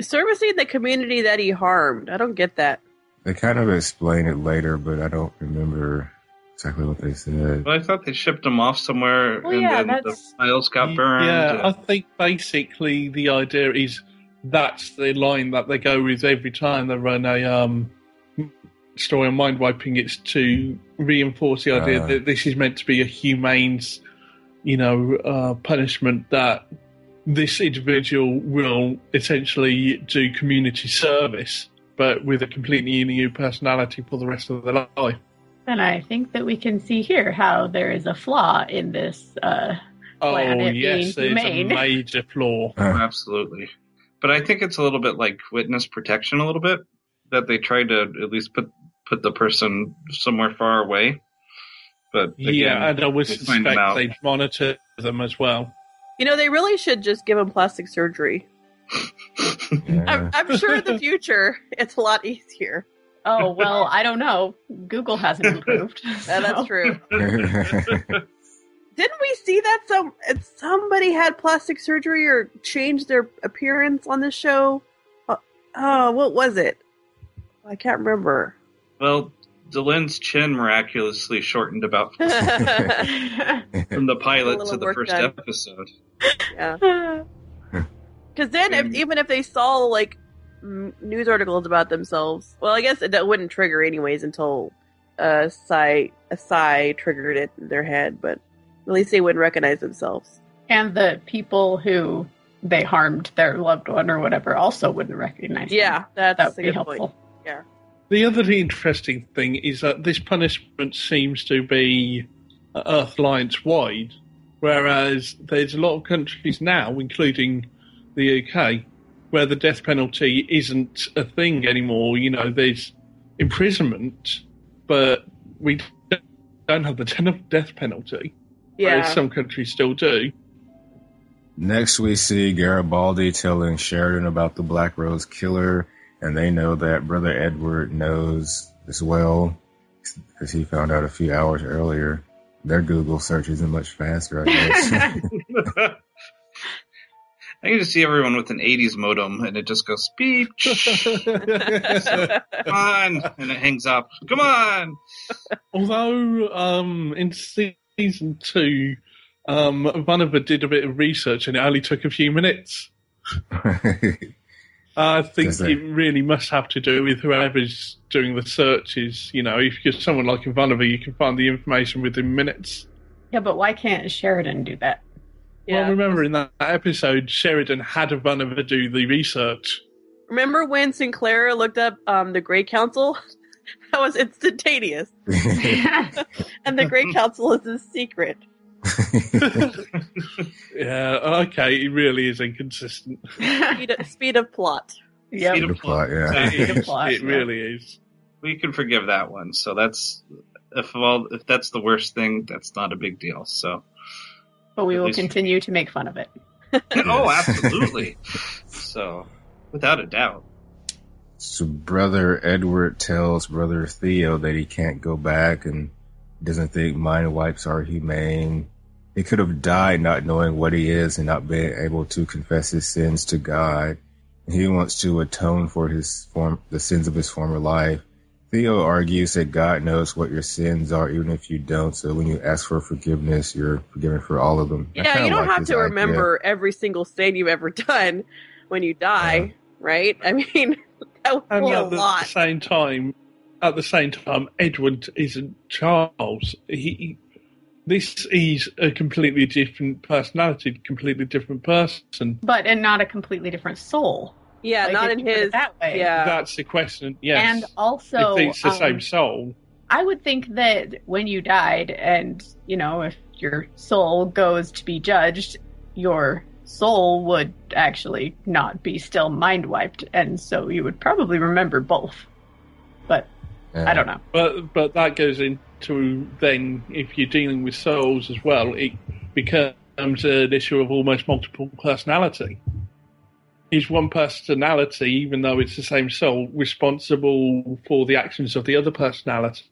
Servicing the community that he harmed. I don't get that. They kind of explain it later, but I don't remember exactly what they said. But I thought they shipped them off somewhere Well, and yeah, then the files got burned. Yeah, I think basically the idea is that's the line that they go with every time they run a um, story on mind wiping. It's to reinforce the idea Ah. that this is meant to be a humane, you know, uh, punishment that this individual will essentially do community service, but with a completely new personality for the rest of their life. And I think that we can see here how there is a flaw in this. Uh, Oh Planet yes, being there's humane. a major flaw. Oh, absolutely. But I think it's a little bit like witness protection, a little bit that they try to at least put put the person somewhere far away. But again, yeah, and I would we'll find them suspect they monitor them as well. You know, they really should just give them plastic surgery. Yeah. I'm, I'm sure in the future it's a lot easier. Oh, well, I don't know. Google hasn't improved. Yeah, so- that's true. Didn't we see that some somebody had plastic surgery or changed their appearance on the show? Oh, oh, what was it? I can't remember. well, Delenn's chin miraculously shortened about from the pilot to the first done. episode. yeah. Because then, if, even if they saw like m- Mm, news articles about themselves, well, I guess that wouldn't trigger anyways until uh, a sigh a sigh triggered it in their head. But at least they wouldn't recognize themselves. and the people who they harmed their loved one or whatever also wouldn't recognize. them. Yeah, that's that would a be good helpful. point. Yeah. The other interesting thing is that this punishment seems to be uh, Earth Alliance wide, whereas there's a lot of countries now, including the UK, where the death penalty isn't a thing anymore. You know, there's imprisonment, but we don't have the death penalty. Whereas Yeah. some countries still do. Next, we see Garibaldi telling Sheridan about the Black Rose killer, and they know that Brother Edward knows as well, because he found out a few hours earlier. Their Google search isn't much faster, I guess. I can just see everyone with an 80s modem and it just goes beep. Come on. And it hangs up. Come on. Although um, in season two, um, Ivanova did a bit of research and it only took a few minutes. I think it? it really must have to do with whoever's doing the searches. You know, if you're someone like Ivanova, you can find the information within minutes. Yeah, but why can't Sheridan do that? Yeah. Well, remember in that episode, Sheridan had Ivanova do the research. Remember when Sinclair looked up um, the Great Council? that was instantaneous. and the Great Council is a secret. Yeah, okay, it really is inconsistent. Speed of, speed of plot. Yep. Speed of plot, yeah. plot. It, is, plot, it yeah. really is. We can forgive that one. So that's if all if that's the worst thing, that's not a big deal. So But we will continue to make fun of it. oh, absolutely. so without a doubt. So Brother Edward tells Brother Theo that he can't go back and doesn't think mind wipes are humane. He could have died not knowing what he is and not being able to confess his sins to God. He wants to atone for his form, the sins of his former life. Theo argues that God knows what your sins are, even if you don't. So when you ask for forgiveness, you're forgiven for all of them. Yeah, you don't like have to idea. remember every single sin you've ever done when you die, right? I mean, that would And be a at the lot. same time, at the same time, Edward isn't Charles. He, he- this is a completely different personality, completely different person. but and not a completely different soul. Yeah, Like, not in you put it his. that way. Yeah, That's the question. Yes, And also, if it's the um, same soul. I would think that when you died, and you know, if your soul goes to be judged, your soul would actually not be still mind wiped, and so you would probably remember both. But Yeah. I don't know. But but that goes into then if you're dealing with souls as well, it becomes an issue of almost multiple personality. Is one personality, even though it's the same soul, responsible for the actions of the other personality?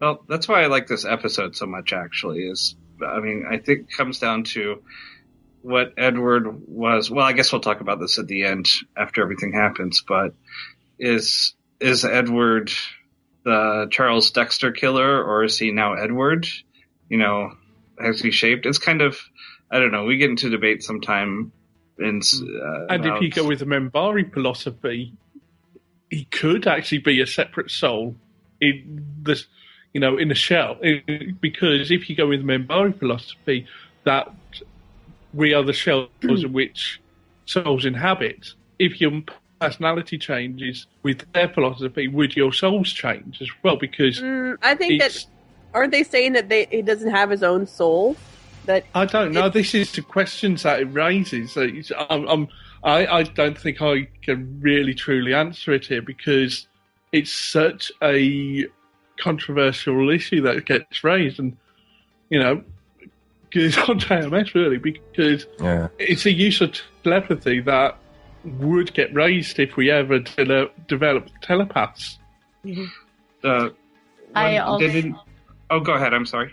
Well, that's why I like this episode so much. Actually, is I mean, I think it comes down to what Edward was. Well, I guess we'll talk about this at the end after everything happens. But is is Edward the Charles Dexter killer, or is he now Edward? You know, has he shaped? It's kind of I don't know. We get into debate sometime. In, uh, And if you go with the Minbari philosophy, he could actually be a separate soul in this, you know, in a shell. It- because if you go with the Minbari philosophy, that we are the shells in which souls inhabit. If your personality changes with their philosophy, would your souls change as well? Because Mm, I think that aren't they saying that they, he doesn't have his own soul? That I don't know. This is the questions that it raises. I'm, I'm, I, I don't think I can really truly answer it here because it's such a controversial issue that gets raised, and you know, good on JMS really because Yeah. it's a use of telepathy that would get raised if we ever de- develop telepaths. uh, I when- also- didn't- Oh, go ahead. I'm sorry.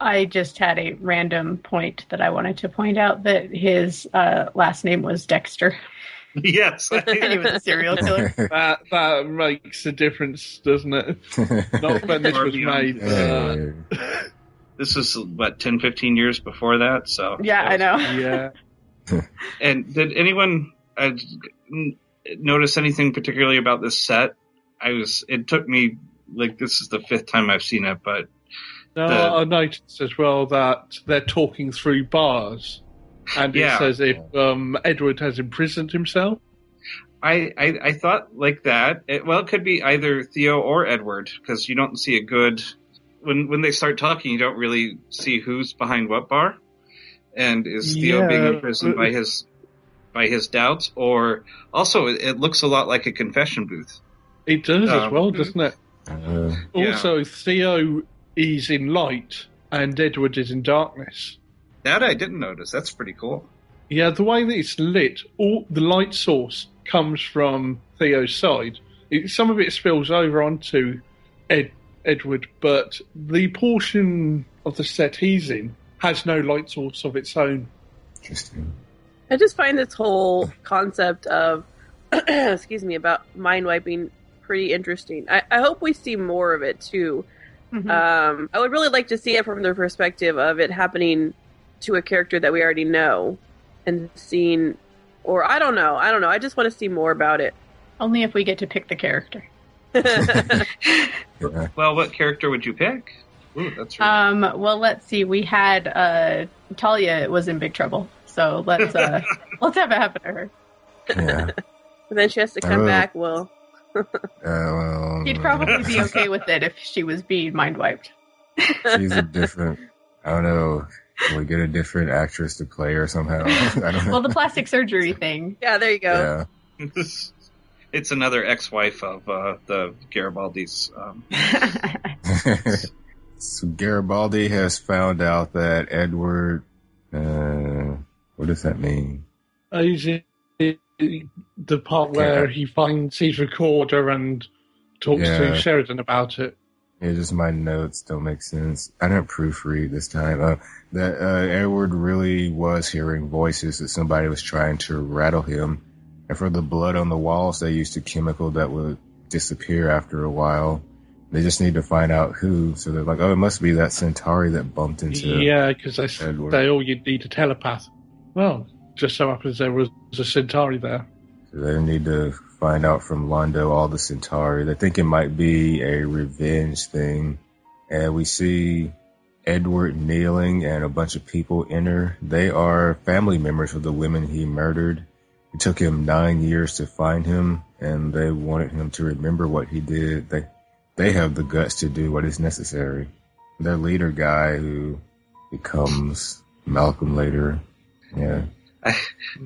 I just had a random point that I wanted to point out that his uh, last name was Dexter. yes. and he was a serial killer. That that makes a difference, doesn't it? Not when this was beyond. made. Uh, this was what 10 15 years before that so Yeah, I know. yeah. and did anyone uh, n- notice anything particularly about this set i was it took me like this is the fifth time i've seen it but No, The- I noticed as well that they're talking through bars, and Yeah. it's as if um, Edward has imprisoned himself. I, I i thought like that it, well it could be either theo or edward because you don't see a good when when they start talking you don't really see who's behind what bar and is theo being imprisoned but- by his by his doubts or also it, it looks a lot like a confession booth It does as Um, well, doesn't it? Uh, Yeah. Also, Theo is in light, and Edward is in darkness. that i didn't notice that's pretty cool Yeah, the way that it's lit, all the light source comes from Theo's side. It, some of it spills over onto Ed, Edward, but the portion of the set he's in has no light source of its own. interesting. I just find this whole concept of, excuse me, about mind wiping pretty interesting. I, I hope we see more of it too. Mhm. Um, I would really like to see it from the perspective of it happening to a character that we already know and seeing, or I don't know, I don't know. I just want to see more about it. Only if we get to pick the character. Yeah. Well, what character would you pick? Ooh, that's really Um, well, let's see. We had uh, Talia was in big trouble, so let's uh, let's have it happen to her. Yeah. and then she has to come back. Well, well, He'd probably be okay with it if she was being mind wiped. She's a different. I don't know. Can we get a different actress to play her somehow? I don't know. Well, the plastic surgery thing. yeah, there you go. yeah. it's another ex-wife of uh, the Garibaldi's. Um, so Garibaldi has found out that Edward. Uh, what does that mean? Uh, He's in the part where he finds his recorder and talks Yeah. to Sheridan about it. Yeah, just my notes don't make sense. I didn't proofread this time. Uh, that uh, Edward really was hearing voices that somebody was trying to rattle him, and for the blood on the walls, they used a chemical that would disappear after a while. They just need to find out who. So they're like, oh, it must be that Centauri that bumped into. Yeah, because they Edward. say, "Oh, you need a telepath." Well, just so happens there was a Centauri there. They need to find out from Londo all the Centauri. They think it might be a revenge thing. And we see Edward kneeling and a bunch of people enter. They are family members of the women he murdered. It took him nine years to find him, and they wanted him to remember what he did. They they have the guts to do what is necessary. Their leader guy who becomes Malcolm later. Yeah.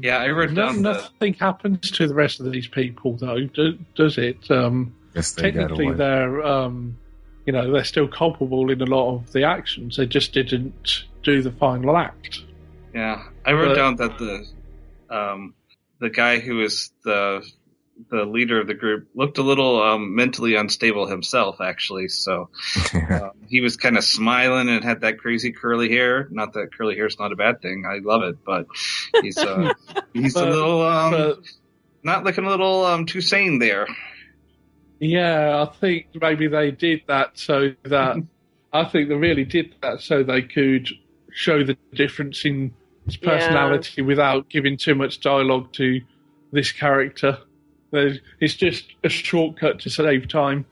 Yeah, I wrote No, down the, nothing happens to the rest of these people, though, do, does it? Um, Guess they got technically, away. they're um, you know they're still culpable in a lot of the actions. They just didn't do the final act. Yeah, I wrote But- down that the um, the guy who is the the leader of the group looked a little um, mentally unstable himself, actually. So um, he was kind of smiling and had that crazy curly hair. Not that curly hair is not a bad thing. I love it, but he's uh, he's a little um, but- not looking a little um, too sane there. Yeah, I think maybe they did that so that I think they really did that so they could show the difference in his Yeah. personality without giving too much dialogue to this character. There's, it's just a shortcut to save time.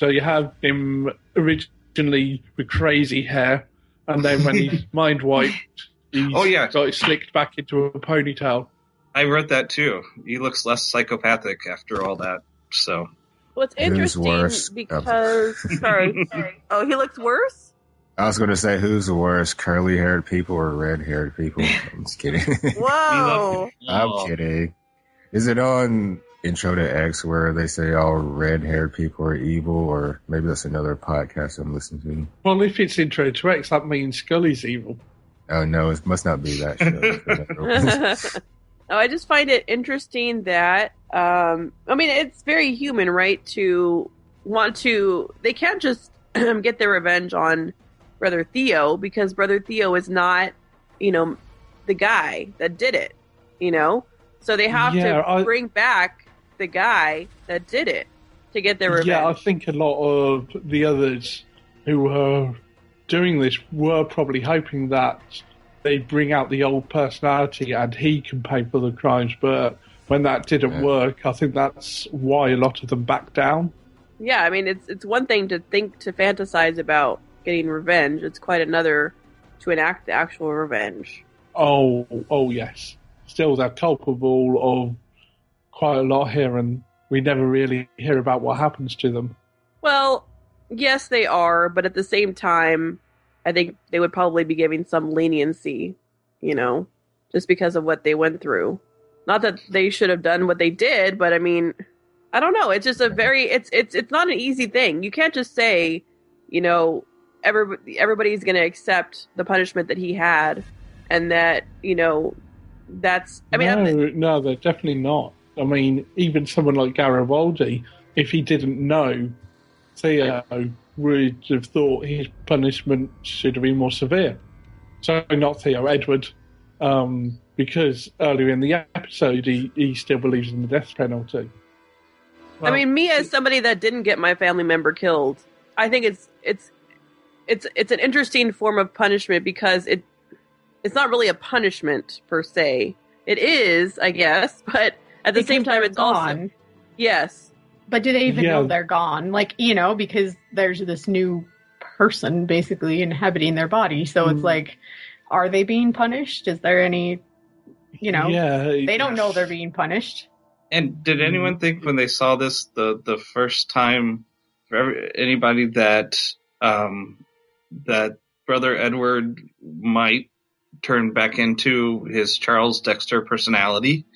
So you have him originally with crazy hair, and then when he's mind wiped, he's Oh, yeah. got it slicked back into a ponytail. I wrote that too. He looks less psychopathic after all that. So What's Who's interesting worse? because sorry, sorry. Oh, he looks worse. I was going to say, who's the worst, curly haired people or red haired people? I'm just kidding. Whoa. I'm kidding. Is it on Intro to X where they say all red haired people are evil, or maybe that's another podcast I'm listening to? Well, if it's Intro to X, that means Scully's evil. Oh no, it must not be that show. oh, I just find it interesting that um, I mean it's very human, right? To want to, they can't just get their revenge on Brother Theo because Brother Theo is not, you know, the guy that did it. You know, so they have Yeah, to I- bring back the guy that did it to get their revenge. Yeah, I think a lot of the others who were doing this were probably hoping that they bring out the old personality and he can pay for the crimes. But when that didn't Yeah. work, I think that's why a lot of them backed down. Yeah, I mean it's it's one thing to think to fantasize about getting revenge. It's quite another to enact the actual revenge. Oh, oh yes. Still, they're culpable of quite a lot here, and we never really hear about what happens to them. Well, yes, they are, but at the same time, I think they would probably be giving some leniency, you know, just because of what they went through. Not that they should have done what they did, but I mean, I don't know. It's just a very it's it's it's not an easy thing. You can't just say, you know, everybody everybody's going to accept the punishment that he had, and that you know, that's. I mean, no, I'm- no, they're definitely not. I mean, even someone like Garibaldi, if he didn't know, Theo would have thought his punishment should have been more severe. So not Theo, Edward, um, because earlier in the episode he, he still believes in the death penalty. I mean, me as somebody that didn't get my family member killed, I think it's it's it's it's an interesting form of punishment because it it's not really a punishment per se. It is, I guess, but at the Because same time, it's it's also gone. yes. But do they even Yeah. know they're gone? Like, you know, because there's this new person basically inhabiting their body. So it's Mm. like, are they being punished? Is there any, you know, yeah, they don't know they're being punished. And did anyone think when they saw this the the first time for every, anybody that um, that brother Edward might turn back into his Charles Dexter personality?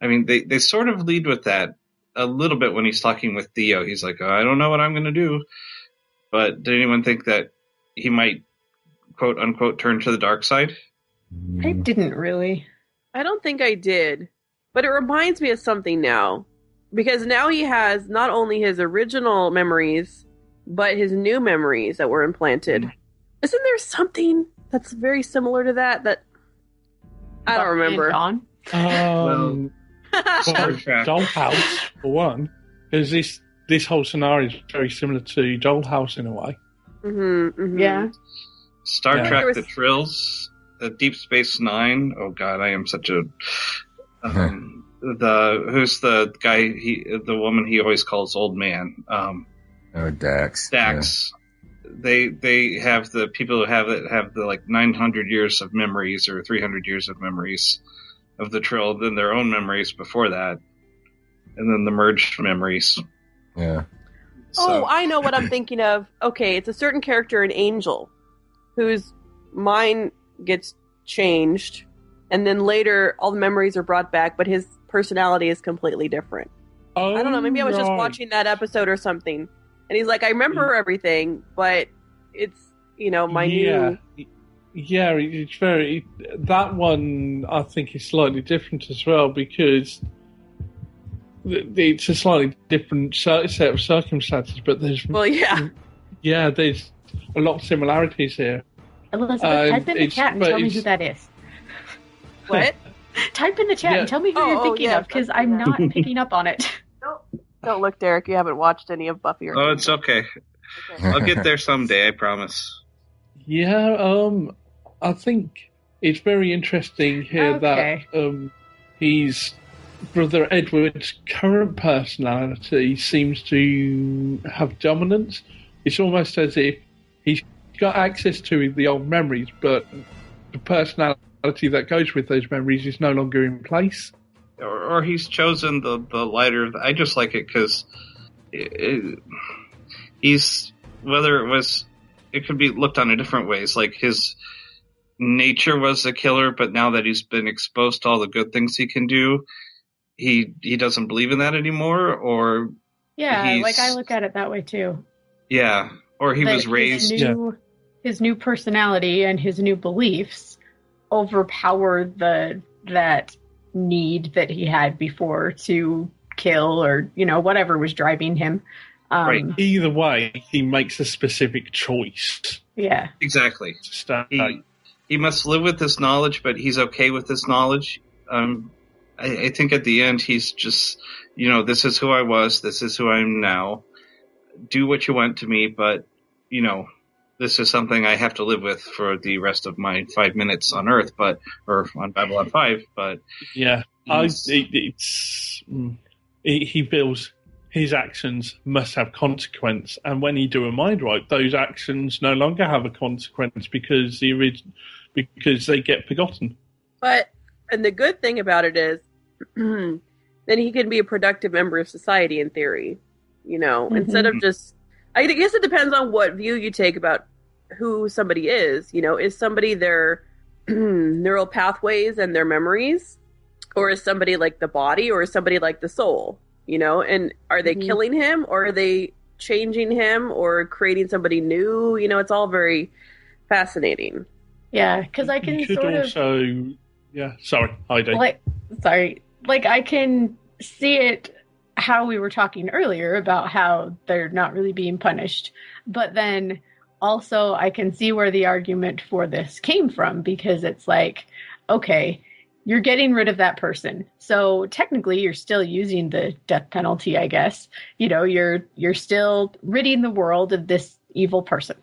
I mean, they they sort of lead with that a little bit when he's talking with Theo. He's like, I don't know what I'm going to do. But did anyone think that he might quote unquote turn to the dark side? I didn't really. I don't think I did, but it reminds me of something now because now he has not only his original memories but his new memories that were implanted. Isn't there something that's very similar to that? That I don't remember. Gone. Um, well, Trek. Dollhouse for one, because this this whole scenario is very similar to Dollhouse in a way. Mm-hmm, Yeah. Star Yeah. Trek: was- The Trills, the Deep Space Nine. Oh God, I am such a. Um, the who's the guy? He the woman he always calls old man. Um, Oh, Dax. Dax. They they have the people who have it have the like 900 years of memories or 300 years of memories of the Trill, than their own memories before that, and then the merged memories. Yeah. yeah. Oh, I know what I'm thinking of. Okay, it's a certain character an Angel whose mind gets changed, and then later all the memories are brought back, but his personality is completely different. Oh, I don't know. Maybe I was just oh, watching that episode or something, and he's like, "I remember mm. everything, but it's you know my yeah. new." Yeah, it's very. That one I think is slightly different as well because it's a slightly different set of circumstances, but there's Well, yeah. yeah, there's a lot of similarities here. Elizabeth, Um, type in the chat and tell me who that is. What? Type in the chat Yeah. and tell me who Oh, you're oh, thinking yeah, of because I'm not picking up on it. Don't look, Derek. You haven't watched any of Buffy or. Oh, it's okay. Okay. I'll get there someday. I promise. Yeah, um, I think it's very interesting here Okay. that um, he's brother Edward's current personality seems to have dominance. It's almost as if he's got access to the old memories, but the personality that goes with those memories is no longer in place. or, or he's chosen the the lighter. I just like it because he's whether it was it could be looked on in different ways. Like his nature was the killer, but now that he's been exposed to all the good things he can do, he he doesn't believe in that anymore. Or Yeah, like I look at it that way too. yeah, or he That was raised. His new, his new personality and his new beliefs overpower the that need that he had before to kill or you know whatever was driving him. Um, Right. Either way, he makes a specific choice Yeah. Exactly. to stay. he he must live with this knowledge, but he's okay with this knowledge. Um, I, I think at the end he's just, you know, this is who I was, this is who I am now. Do what you want to me, but you know, this is something I have to live with for the rest of my five minutes on Earth, but or on Babylon Five. But Yeah, I, it, it's mm, he, he feels his actions must have consequence, and when he do a mind wipe, those actions no longer have a consequence because the orig- because they get forgotten. But and the good thing about it is, then he can be a productive member of society in theory. You know, Mhm. instead of just. I guess it depends on what view you take about who somebody is. You know, is somebody their neural pathways and their memories, or is somebody like the body, or is somebody like the soul? You know, and are they Mhm. killing him, or are they changing him, or creating somebody new? You know, it's all very fascinating. Yeah, because I can you could sort of yeah. Sorry, I do. like sorry like i can see it how we were talking earlier about how they're not really being punished but then also i can see where the argument for this came from because it's like okay you're getting rid of that person so technically you're still using the death penalty i guess you know you're you're still ridding the world of this evil person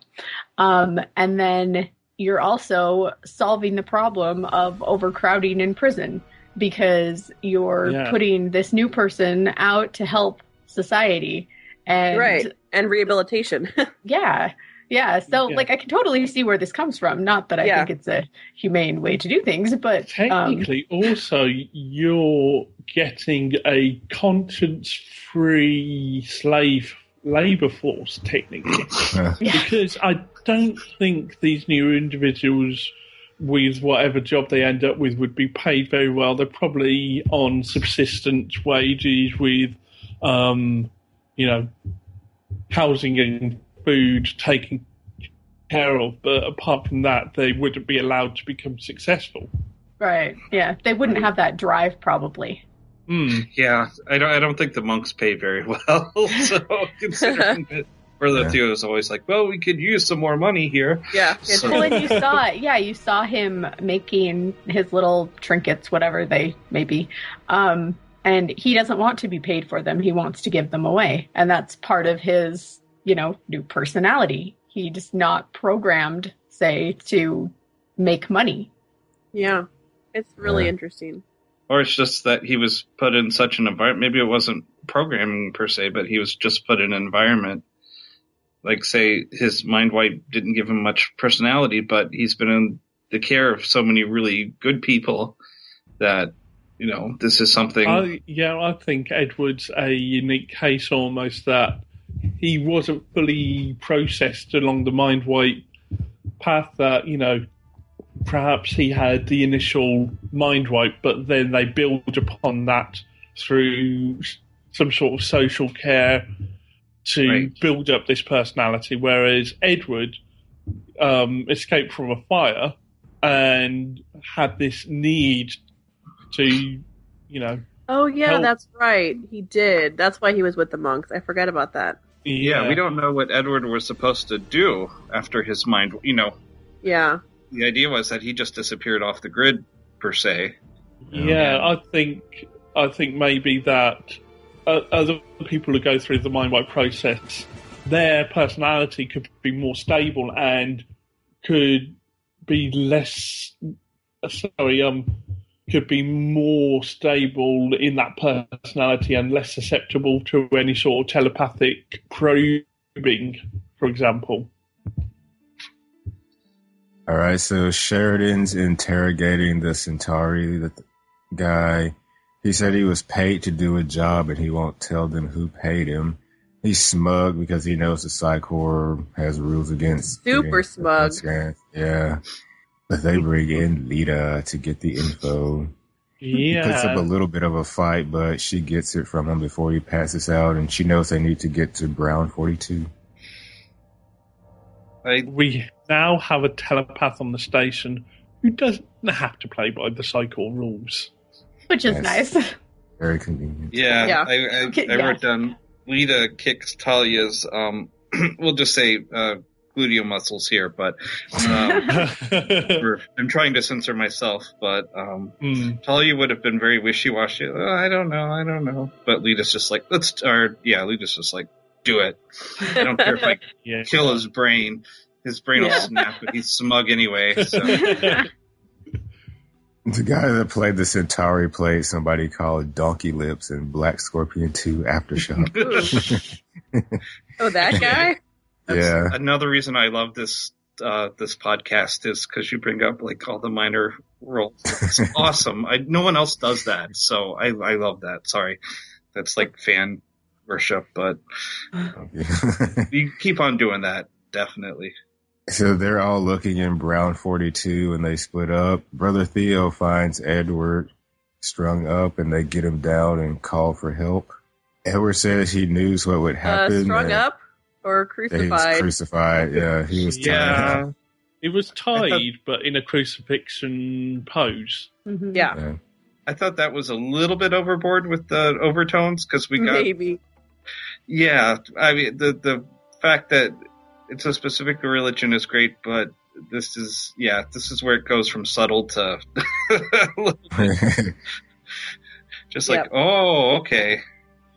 um and then you're also solving the problem of overcrowding in prison because you're Yeah. putting this new person out to help society and right. And rehabilitation. yeah yeah so Yeah. like i can totally see where this comes from not that i Yeah. think it's a humane way to do things but um, Technically, also, you're getting a conscience free slave labor force, technically. Yeah. yeah, because I don't think these new individuals, with whatever job they end up with, would be paid very well. They're probably on subsistence wages with, um, you know, housing and food taken care of. But apart from that, they wouldn't be allowed to become successful. right yeah they wouldn't have that drive probably Hmm. yeah, I don't I don't think the monks pay very well. so considering that Brother Yeah. Theo is always like, well, we could use some more money here. yeah. So- well and you saw yeah you saw him making his little trinkets whatever they may be um and he doesn't want to be paid for them. He wants to give them away. And that's part of his, you know, new personality. He's not programmed, say, to make money. Yeah. It's really Yeah. interesting. Or it's just that he was put in such an environment. Maybe it wasn't programming per se, but he was just put in an environment. Like, say, his mind wipe didn't give him much personality, but he's been in the care of so many really good people that, you know, this is something. I, yeah, I think Edward's a unique case almost that he wasn't fully processed along the mind wipe path that, you know, perhaps he had the initial mind wipe, but then they build upon that through some sort of social care to Right. build up this personality. Whereas Edward um, escaped from a fire and had this need to, you know, Oh yeah, Help. that's right. He did. That's why he was with the monks. I forgot about that. yeah, we don't know what Edward was supposed to do after his mind, you know, Yeah. the idea was that he just disappeared off the grid per se. Yeah, I think I think maybe that uh, other people who go through the mind wipe process, their personality could be more stable and could be less. uh, Sorry, um, could be more stable in that personality and less susceptible to any sort of telepathic probing, for example. All right, so Sheridan's interrogating the Centauri the guy. He said he was paid to do a job and he won't tell them who paid him. He's smug because he knows the Psi Corps has rules against Super smug. Yeah. But they bring in Lyta to get the info. He puts up a little bit of a fight, but she gets it from him before he passes out, and she knows they need to get to Brown 42. We now have a telepath on the station who doesn't have to play by the Psi Corps rules. Which is Yes. nice. Very convenient. yeah, Yeah. I, I, I yeah. wrote down Lyta kicks Talia's, um, we'll just say, uh, gluteal muscles here, but, um, I'm trying to censor myself, but, um, Mm, Talia would have been very wishy-washy. Oh, I don't know, I don't know. But Lyta's just like, let's, or, yeah, Lyta's just like, do it. I don't care if I yeah. kill his brain. His brain will Yeah. snap, but he's smug anyway, so. The guy that played the Centauri played somebody called Donkey Lips in Black Scorpion 2 Aftershock. Oh, that guy? That's Yeah. Another reason I love this uh, this podcast is because you bring up like all the minor roles. It's awesome. I no one else does that, so I I love that. Sorry, that's like fan worship, but you keep on doing that definitely. so they're all looking in Brown 42 and they split up. Brother Theo finds Edward strung up and they get him down and call for help. Edward says he knew what would Uh, happen. strung and up or that He was crucified? crucified. Yeah, he was tied Yeah, up. It was tied, but in a crucifixion pose. Mhm. yeah, Yeah. I thought that was a little bit overboard with the overtones because we got maybe. Yeah, I mean the the fact that it's a specific religion is great, but this is yeah, this is where it goes from subtle to just like Yep. oh okay.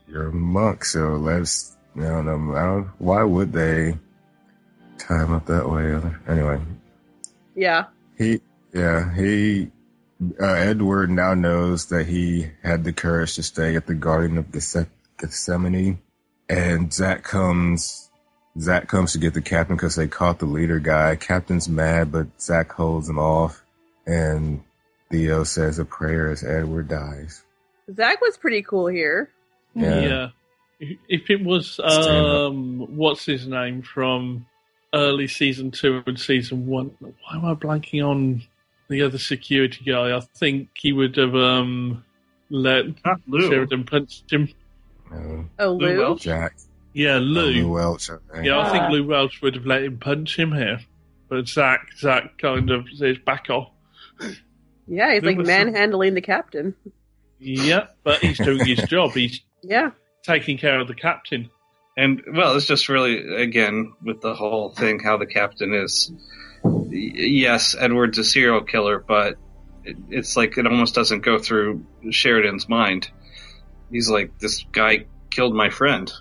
You're a monk, so let's. I don't know. I don't, why would they tie him up that way? Anyway, Yeah. he, yeah, he, uh, Edward now knows that he had the courage to stay at the Garden of Geth- Gethsemane, and Zach comes. Zach comes to get the captain because they caught the leader guy. Captain's mad, but Zach holds him off, and Theo says a prayer as Edward dies. Zach was pretty cool here. Yeah. Yeah. If- If it was, um, what's his name from early season two and season one? Why am I blanking on the other security guy? I think he would have um, let Not Lou. Sheridan punch him. Uh, Oh, Lou Lou. Welch? Jack, Yeah, uh, Lou. Lou Welch. I think. Yeah, I think Ah. Lou Welch would have let him punch him here, but Zach, Zach kind of says back off. Yeah, he's There like was some- manhandling the captain. Yeah, but he's doing his job. He's Yeah. Taking care of the captain. And well, it's just really again with the whole thing how the captain is. y- Yes, Edward's a serial killer, but it's like it almost doesn't go through Sheridan's mind. he's like, this guy killed my friend.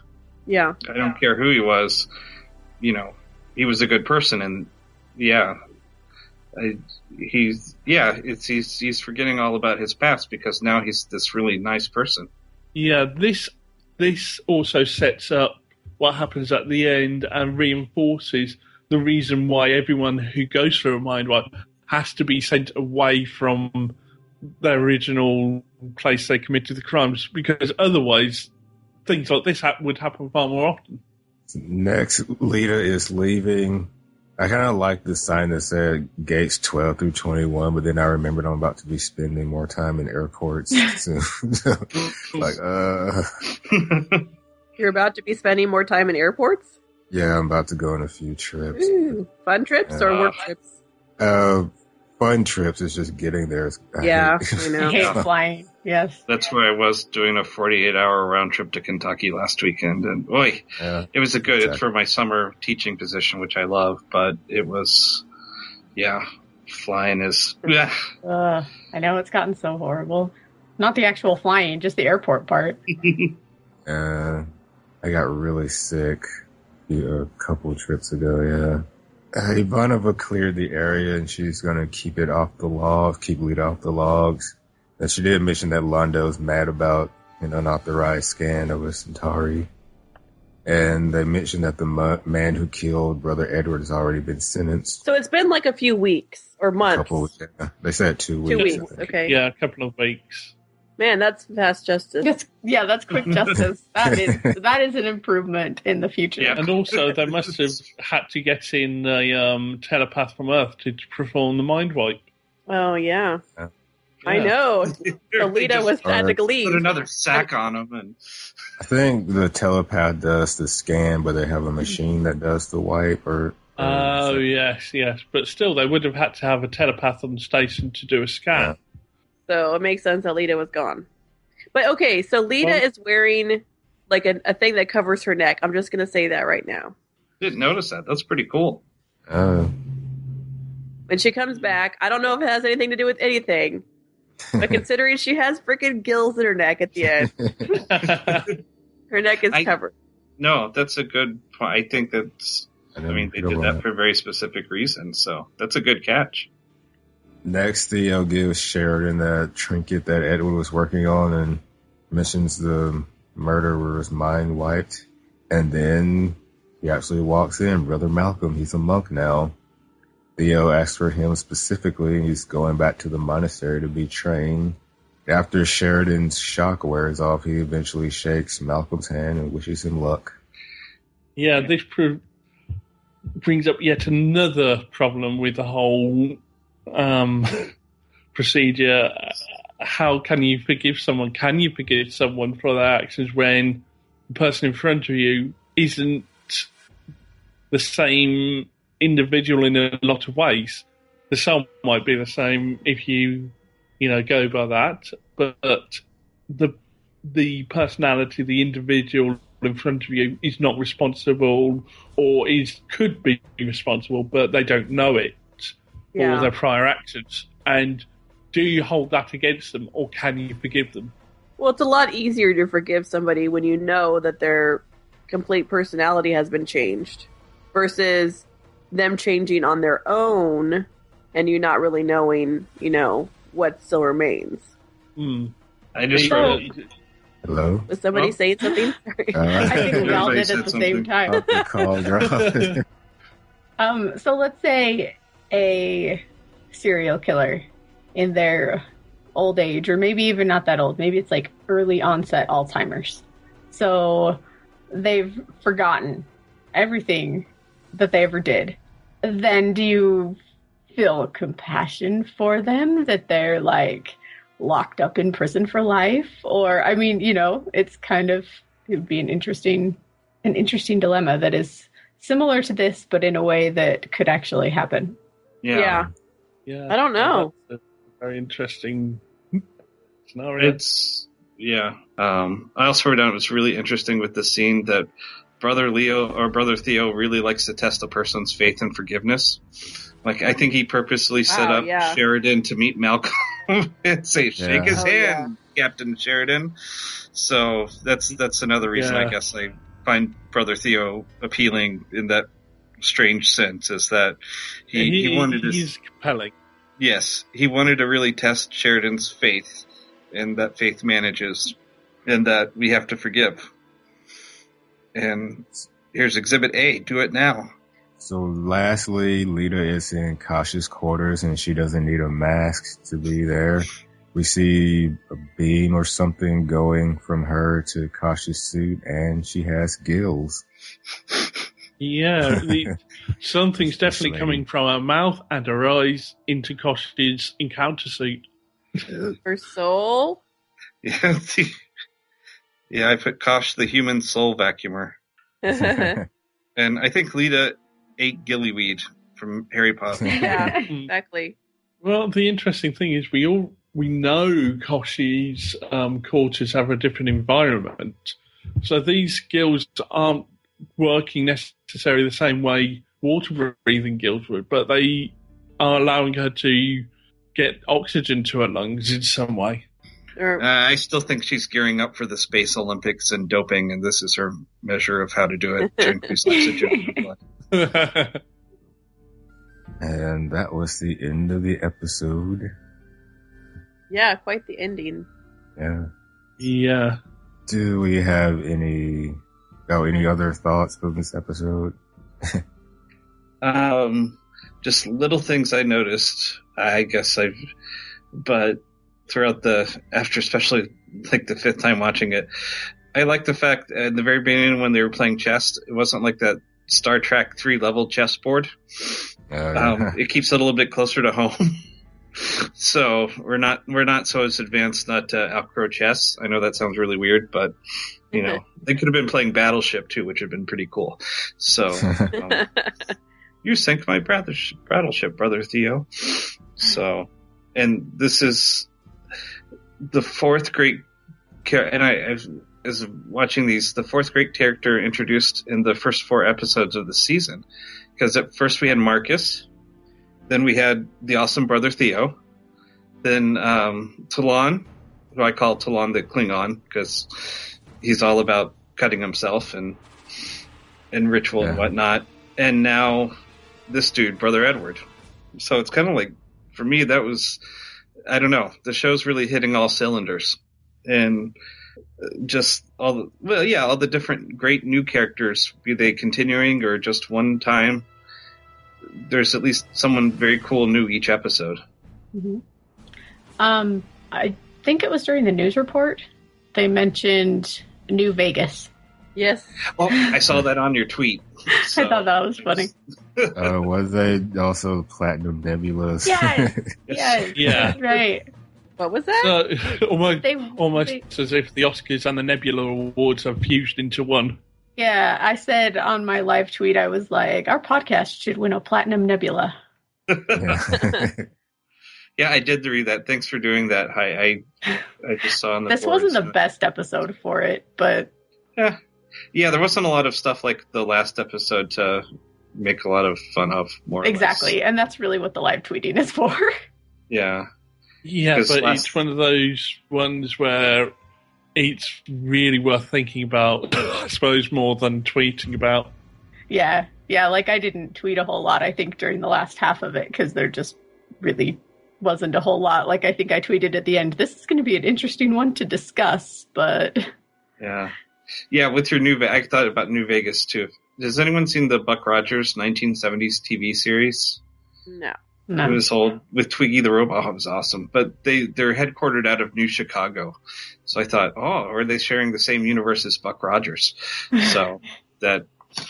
Yeah. I don't care who he was. You know, he was a good person, and yeah, I, he's yeah, it's he's he's forgetting all about his past because now he's this really nice person. Yeah, this this also sets up what happens at the end and reinforces the reason why everyone who goes through a mind wipe has to be sent away from the original place they committed the crimes because otherwise things like this ha- would happen far more often. Next, Lyta is leaving. I kind of like the sign that said gates 12 through 21, but then I remembered I'm about to be spending more time in airports soon. like, uh, You're about to be spending more time in airports? yeah, I'm about to go on a few trips. Ooh, fun trips or Uh, work trips? Uh, fun trips is just getting there. I Yeah, hate- I know. I hate flying. Yes. That's where I was doing a 48 hour round trip to Kentucky last weekend, and boy, Yeah. it was a good. It's for my summer teaching position, which I love, but it was, yeah, flying is. Yeah, Uh, I know it's gotten so horrible. Not the actual flying, just the airport part. Uh, I got really sick a couple trips ago, yeah. Uh, Ivanova cleared the area and she's gonna keep it off the logs, keep lead off the logs. And she did mention that Londo's mad about an unauthorized scan of a Centauri. And they mentioned that the mu- man who killed Brother Edward has already been sentenced. So it's been like a few weeks or A months. couple, yeah, they said two weeks. Two weeks, okay. Yeah, a couple of weeks. Man, that's fast justice. That's yeah, that's quick justice. That is that is an improvement in the future. Yeah. And also, they must have had to get in a um, telepath from Earth to perform the mind wipe. Oh yeah, Yeah. I know. Alita was had to Alright. leave. put another sack on him, and I think the telepath does the scan, but they have a machine that does the wipe or. or Oh, yes, yes. But still, they would have had to have a telepath on the station to do a scan. So it makes sense that Lyta was gone. But okay, so Lyta Well- is wearing like a, a thing that covers her neck. I'm just gonna say that right now. didn't notice that. That's pretty cool. Uh, When she comes back, I don't know if it has anything to do with anything, but considering she has freaking gills in her neck at the end, her neck is I- covered. No, that's a good point. I think that's. I didn't mean, they did that. that for a very specific reason, so that's a good catch. Next, Theo gives Sheridan that trinket that Edward was working on and mentions the murderer's mind wiped. And then he actually walks in, Brother Malcolm. He's a monk now. Theo asks for him specifically, he's going back to the monastery to be trained. After Sheridan's shock wears off, he eventually shakes Malcolm's hand and wishes him luck. Yeah, this brings up yet another problem with the whole um, procedure. How can you forgive someone? Can you forgive someone for their actions when the person in front of you isn't the same individual in a lot of ways? The soul might be the same if you, you know, go by that, but the the personality, the individual in front of you is not responsible or is could be responsible, but they don't know it Yeah. or their prior actions. And do you hold that against them or can you forgive them? Well, it's a lot easier to forgive somebody when you know that their complete personality has been changed versus them changing on their own and you not really knowing, you know, what still remains. Hmm. I just So- read. Hello? Was somebody Oh. saying something? Sorry. Uh, I think we all Everybody did at the said same time. the call dropped. Um, so let's say a serial killer in their old age, or maybe even not that old, maybe it's like early onset Alzheimer's. So they've forgotten everything that they ever did. Then do you feel compassion for them that they're like locked up in prison for life? Or, I mean, you know, it's kind of, it would be an interesting, an interesting dilemma that is similar to this, but in a way that could actually happen. Yeah. yeah. Yeah, I don't know. That's a very interesting scenario. It's yeah. Um, I also wrote down it was really interesting with the scene that brother Leo or brother Theo really likes to test a person's faith and forgiveness. Like I think he purposely set up yeah. Sheridan to meet Malcolm and say, "Shake Yeah. his Oh, hand, Captain Sheridan." So that's that's another reason I guess I find Brother Theo appealing in that strange sense is that he, he, wanted to he's compelling. yes he wanted to really test Sheridan's faith and that faith manages and that we have to forgive. And here's Exhibit A. Do it now. So lastly, Lyta is in Kosh's quarters and she doesn't need a mask to be there. We see a beam or something going from her to Kosh's suit and she has gills. Yeah, the, something's definitely lady. coming from her mouth and her eyes into Kosh's encounter suit. Her soul. Yeah, yeah. I put Kosh the human soul vacuumer, and I think Lyta ate gillyweed from Harry Potter. yeah, exactly. Well, the interesting thing is we all we know Kosh's um, quarters have a different environment, so these skills aren't working necessarily the same way water breathing gills would, but they are allowing her to get oxygen to her lungs in some way. Uh, I still think she's gearing up for the Space Olympics and doping, and this is her measure of how to do it to increase oxygen. in her. And that was the end of the episode. yeah, quite the ending. Yeah. yeah. Do we have any, oh, any other thoughts of this episode? Um, just little things I noticed. I guess I've, but throughout the after, especially like the fifth time watching it, I like the fact at the very beginning when they were playing chess, it wasn't like that Star Trek three level chessboard. Uh, Um, it keeps it a little bit closer to home. so we're not we're not so as advanced not to outgrow chess. I know that sounds really weird, but you know they could have been playing Battleship too, which would have been pretty cool. So um, you sank my battleship, battleship, brother Theo. So, and this is the fourth great char- and I, I was watching these, the fourth great character introduced in the first four episodes of the season. Because at first we had Marcus, then we had the awesome brother Theo, then um, Talon, who I call Talon the Klingon because he's all about cutting himself and and ritual and whatnot, and now this dude, brother Edward. So it's kind of like for me that was I don't know the show's really hitting all cylinders. And just all the well yeah all the different great new characters be they continuing or just one time there's at least someone very cool new each episode. Um, I think it was during the news report they mentioned New Vegas. Yes. Well, i saw that on your tweet I thought that was funny. uh, was they also Platinum Nebulas? Yes, yes, Yeah. right. What was that? So, almost, They, almost they- as if the Oscars and the Nebula Awards are fused into one. yeah, I said on my live tweet, I was like, our podcast should win a platinum nebula. Yeah. Yeah i did read that thanks for doing that i i, I just saw on the This wasn't the uh, best episode for it, but yeah yeah there wasn't a lot of stuff like the last episode to make a lot of fun of more or less. exactly. And that's really what the live tweeting is for. yeah yeah, but last- it's one of those ones where it's really worth thinking about, I suppose, more than tweeting about. yeah, yeah. Like I didn't tweet a whole lot, I think, during the last half of it because they're just really wasn't a whole lot. Like I think I tweeted at the end, this is going to be an interesting one to discuss, but Yeah, yeah. With your new, I thought about New Vegas too. Has anyone seen the Buck Rogers 1970s TV series? No. It was old with Twiki the robot. Oh, it was awesome. But they they're headquartered out of New Chicago, so I thought, oh, are they sharing the same universe as Buck Rogers? So that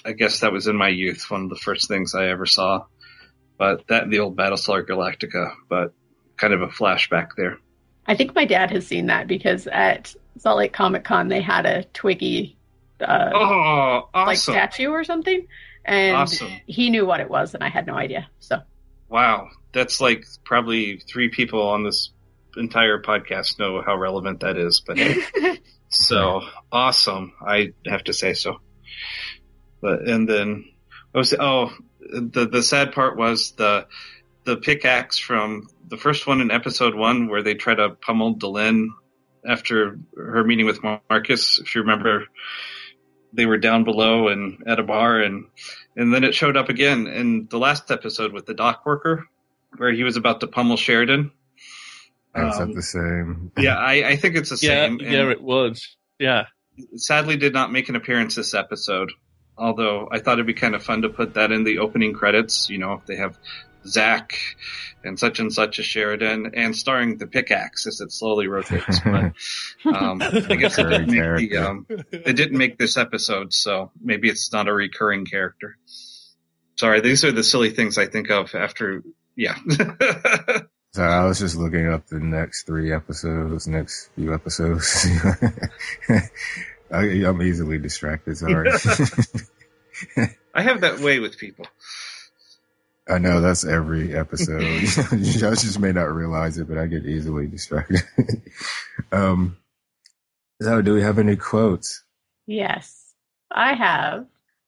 I guess that was in my youth, one of the first things I ever saw. But that the old Battlestar Galactica, but kind of a flashback there. I think my dad has seen that because at Salt Lake Comic Con they had a Twiki uh, Oh, awesome! like statue or something, and Awesome. he knew what it was, and I had no idea. So Wow, that's like probably three people on this entire podcast know how relevant that is. But hey, so awesome, I have to say so. But and then I was oh the the sad part was the the pickaxe from the first one in episode one where they try to pummel Delenn after her meeting with Marcus. If you remember, they were down below and at a bar, and and then it showed up again in the last episode with the dock worker, where he was about to pummel Sheridan. Is that Um, the same? Yeah, I, I think it's the Yeah, same. yeah, and it was. Yeah. sadly, did not make an appearance this episode. Although I thought it'd be kind of fun to put that in the opening credits. You know, if they have Zach and such and such a Sheridan, and starring the pickaxe as it slowly rotates. But um, I guess it didn't, make the, um, it didn't make this episode, so maybe it's not a recurring character. Sorry, these are the silly things I think of after. Yeah, So I was just looking up the next three episodes, next few episodes. I, I'm easily distracted. Sorry. I have that way with people. I know that's every episode. you guys just may not realize it, but I get easily distracted. um, so do we have any quotes? Yes, I have.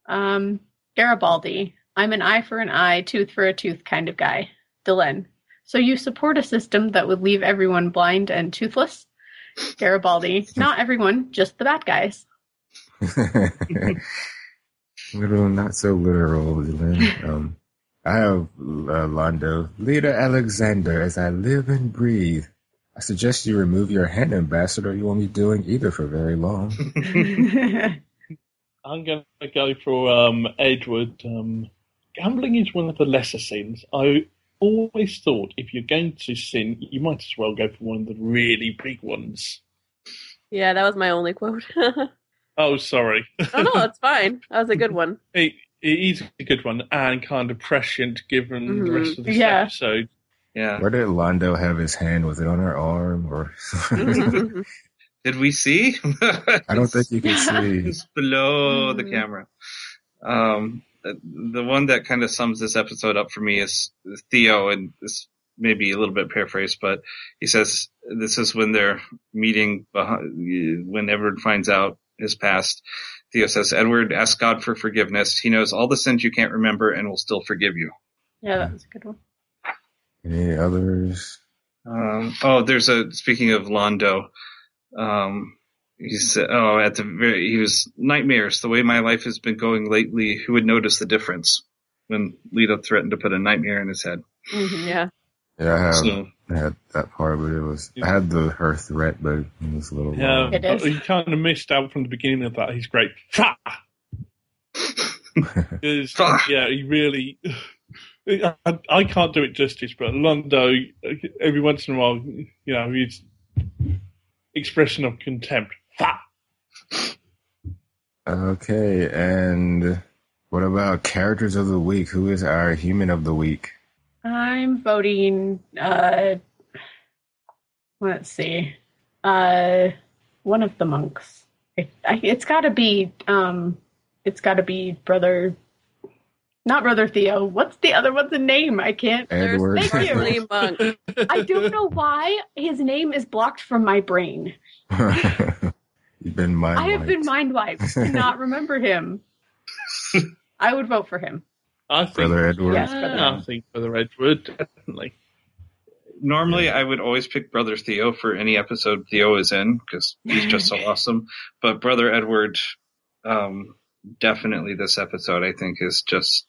Um, Garibaldi. I'm an eye for an eye, tooth for a tooth kind of guy. Delenn. So you support a system that would leave everyone blind and toothless? Garibaldi. Not everyone, just the bad guys. Literal, not so literal. Dylan. Um, I have uh, Londo. Lyta Alexander, as I live and breathe, I suggest you remove your hand ambassador. You won't be doing either for very long. I'm going to go for um, Edward. Um, gambling is one of the lesser sins. I always thought if you're going to sin, you might as well go for one of the really big ones. Yeah, that was my only quote. Oh, sorry. oh no, it's fine. That was a good one. It, it is a good one and kind of prescient given the rest of this Yeah. episode. Yeah. Where did Londo have his hand? Was it on her arm or? Did we see? I don't think you can see. It's below the Mhm. camera. Um, the- the one that kind of sums this episode up for me is Theo, and this may be a little bit paraphrased, but he says this is when they're meeting behind, when Edward finds out his past. Theo says, Edward, ask God for forgiveness. He knows all the sins you can't remember and will still forgive you. yeah, that was a good one. Any others? Um, oh, there's a speaking of Londo. Um, he said, "Oh, at the very, he was nightmares. The way my life has been going lately, who would notice the difference?" When Lyta threatened to put a nightmare in his head. Mm-hmm, yeah. Yeah, I have. So, I had that part, but it was. I had the her threat, but it was a little. Yeah, long. It but you kind of missed out from the beginning of that. He's great. Fa! 'Cause, yeah, he really. I, I can't do it justice, but Londo, every once in a while, you know, his expression of contempt. Fa! Okay, and what about characters of the week? Who is our human of the week? I'm voting. Uh, let's see. Uh, one of the monks. It, it's got to be. Um, it's got to be brother. Not brother Theo. What's the other one's name? I can't. Edward. Thank you. Monk. I don't know why his name is blocked from my brain. You've been mind I have been wiped. mind wiped. Cannot remember him. I would vote for him. I think, Brother Edward. Yes, Brother Yeah, I think Brother Edward, definitely. normally, I would always pick Brother Theo for any episode Theo is in because he's just so awesome. But Brother Edward, um, definitely this episode, I think, is just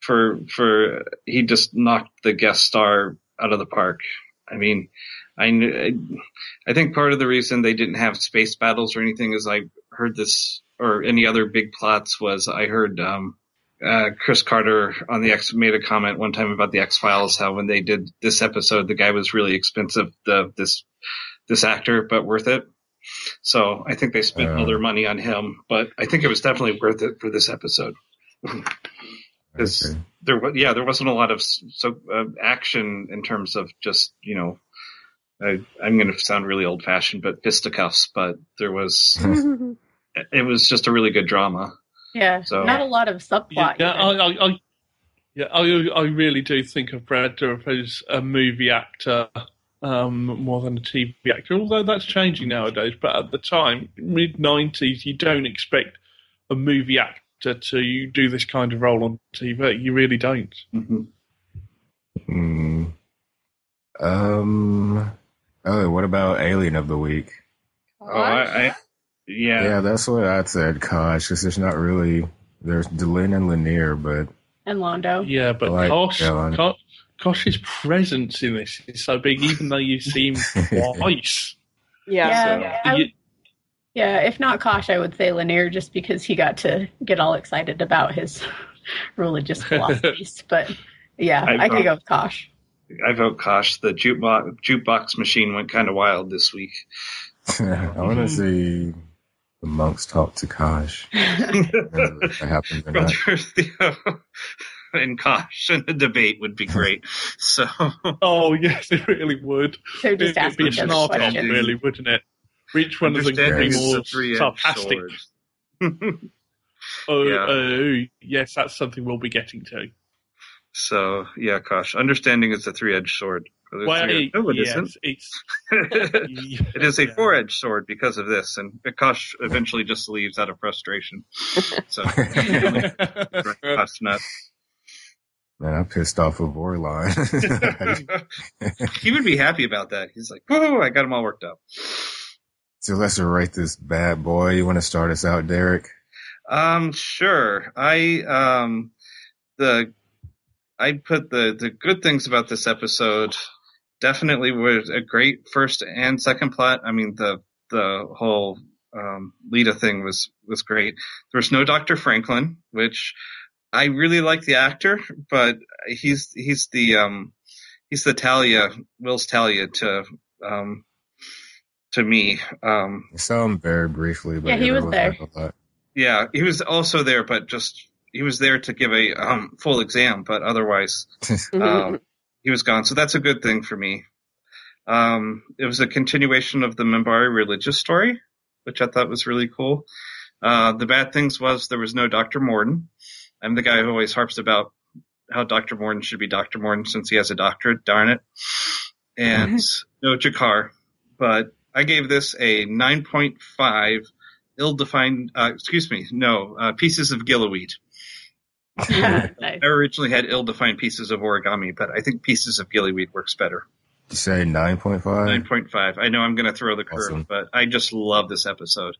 for for he just knocked the guest star out of the park. I mean, I I think part of the reason they didn't have space battles or anything is I heard this or any other big plots was I heard um uh, Chris Carter on the X made a comment one time about the X Files, how when they did this episode, the guy was really expensive, the, this, this actor, but worth it. So I think they spent all Oh. their money on him, but I think it was definitely worth it for this episode. Because there was, yeah, there wasn't a lot of so uh, action in terms of just, you know, I, I'm going to sound really old fashioned, but fisticuffs, but there was, it was just a really good drama. Yeah, So- not a lot of subplot. Yeah, I. I, I, yeah, I, I really do think of Brad Dourif as a movie actor um, more than a TV actor. Although that's changing nowadays, but at the time, mid '90s, you don't expect a movie actor to do this kind of role on TV. You really don't. hmm Hmm. Um, Oh, what about Alien of the Week? Oh, I, I yeah. Yeah, that's what I said, Kosh, because there's not really there's Delenn and Lennier, but And Londo. Yeah, but Like, Kosh, yeah, I- Kosh, Kosh's presence in this is so big, even though you see him twice. Yeah. Yeah, You- yeah. If not Kosh, I would say Lennier, just because he got to get all excited about his religious philosophies. but yeah, I I, could go with Kosh. I vote Kosh. The jukebox jukebox machine went kind of wild this week. I want to see the monks talk to Kosh. If that happens. Brother Theo and Kosh in a debate would be great. So Oh yes, it really would. They're just It'd be a each other snark off, really, wouldn't it? Which one of them could be is more sarcastic? Oh, Yeah. oh, yes, that's something we'll be getting to. So yeah, Kosh. Understanding is a three-edged sword. Brother Well, Theo- no, it yes, isn't. it's it is a Yeah. four-edged sword because of this, and Kosh eventually just leaves out of frustration. So Kosh nut. Man, I'm pissed off with Vorlon. he would be happy about that. He's like, "Whoa, I got him all worked up." so let's rate this bad boy. You want to start us out, Derek? Um, sure. I um the I put the the good things about this episode definitely was a great first and second plot. I mean the the whole um Lyta thing was was great. There was no Dr. Franklin, which I really like the actor, but he's he's the um he's the Talia Will's Talia to um to me. Um I saw him very briefly, but Yeah, he was there. like a lot. yeah, he was also there, but just he was there to give a um, full exam, but otherwise um, he was gone. So that's a good thing for me. Um, it was a continuation of the Minbari religious story, which I thought was really cool. Uh, the bad things was there was no Dr. Morden. I'm the guy who always harps about how Dr. Morden should be Dr. Morden since he has a doctorate. Darn it. And no G'Kar. But I gave this a 9.5 ill-defined, uh, excuse me, no, uh, pieces of gillyweed. nice. I originally had ill-defined pieces of origami, but I think pieces of gillyweed works better. you say 9.5? 9.5. I know I'm going to throw the curve, Awesome. but I just love this episode.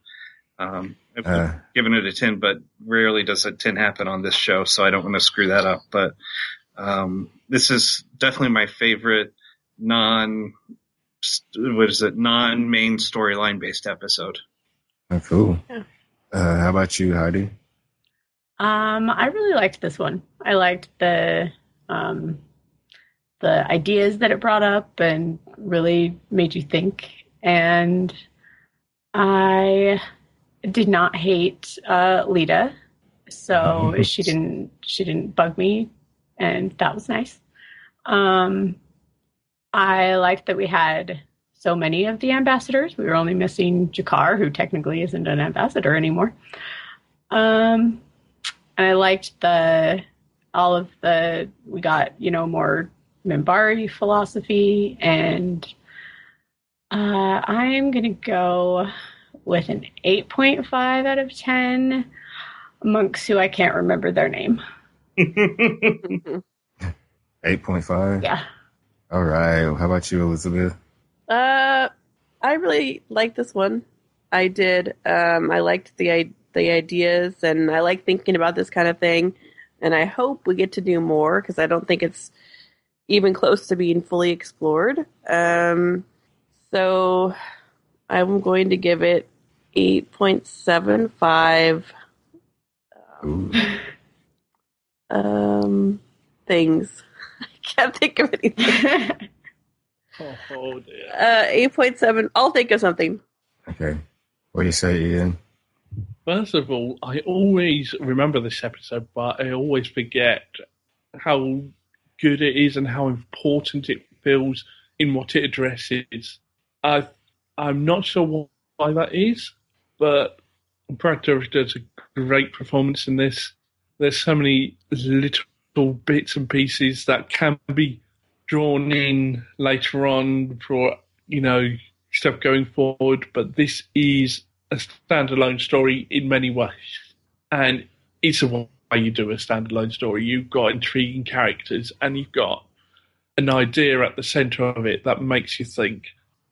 Um, I've Uh, given it a 10, but rarely does a 10 happen on this show, so I don't want to screw that up. But um, this is definitely my favorite non, what is it, non-main storyline based episode. oh, cool. Yeah. Uh, how about you, Heidi? Um, I really liked this one. I liked the um, the ideas that it brought up and really made you think. And I did not hate uh, Lyta, so she didn't she didn't bug me, and that was nice. Um, I liked that we had so many of the ambassadors. We were only missing G'Kar, who technically isn't an ambassador anymore. Um, and I liked the all of the we got you know more Minbari philosophy, and uh, I'm gonna go with an 8.5 out of 10. Monks who I can't remember their name. 8.5? Yeah. All right. How about you, Elizabeth? Uh, I really like this one. I did. Um, I liked the i- the ideas, and I like thinking about this kind of thing. And I hope we get to do more because I don't think it's even close to being fully explored. Um, so I'm going to give it eight point seven five Ooh. um things. I can't think of anything. Oh, oh dear. Uh, eight point seven. I'll think of something. Okay. What do you say, Ian? First of all, I always remember this episode, but I always forget how good it is and how important it feels in what it addresses. I, I'm not sure why that is, but Brad Dourif does a great performance in this. There's so many little bits and pieces that can be drawn in later on for, you know, stuff going forward, but this is a standalone story in many ways. And it's a way you do a standalone story. You've got intriguing characters and you've got an idea at the center of it that makes you think.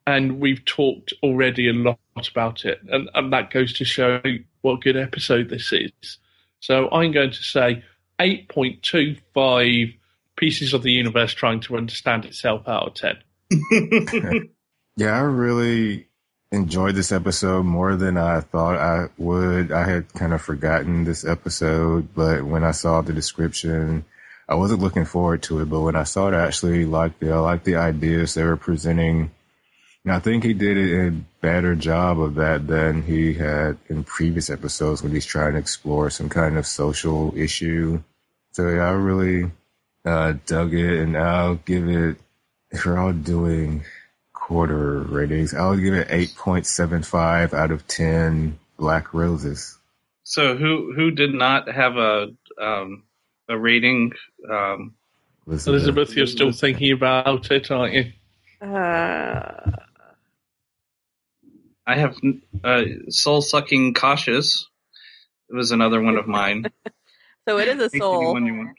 and we've talked already a lot about it, and, and that goes to show what good episode this is. So I'm going to say 8.25 pieces of the universe trying to understand itself out of 10. Yeah, I really enjoyed this episode more than I thought I would. I had kind of forgotten this episode, but when I saw the description, I wasn't looking forward to it. But when I saw it, I actually liked it. I liked the ideas they were presenting. And I think he did a better job of that than he had in previous episodes when he's trying to explore some kind of social issue. So yeah, I really uh, dug it, and I'll give it. We're all doing quarter ratings, I'll give it eight point seven five out of ten black roses. So who who did not have a um, a rating? Um, Elizabeth, you're still thinking about it, aren't you? Uh, I have uh, soul sucking cautious. It was another one of mine. so it is a soul. anyone you want.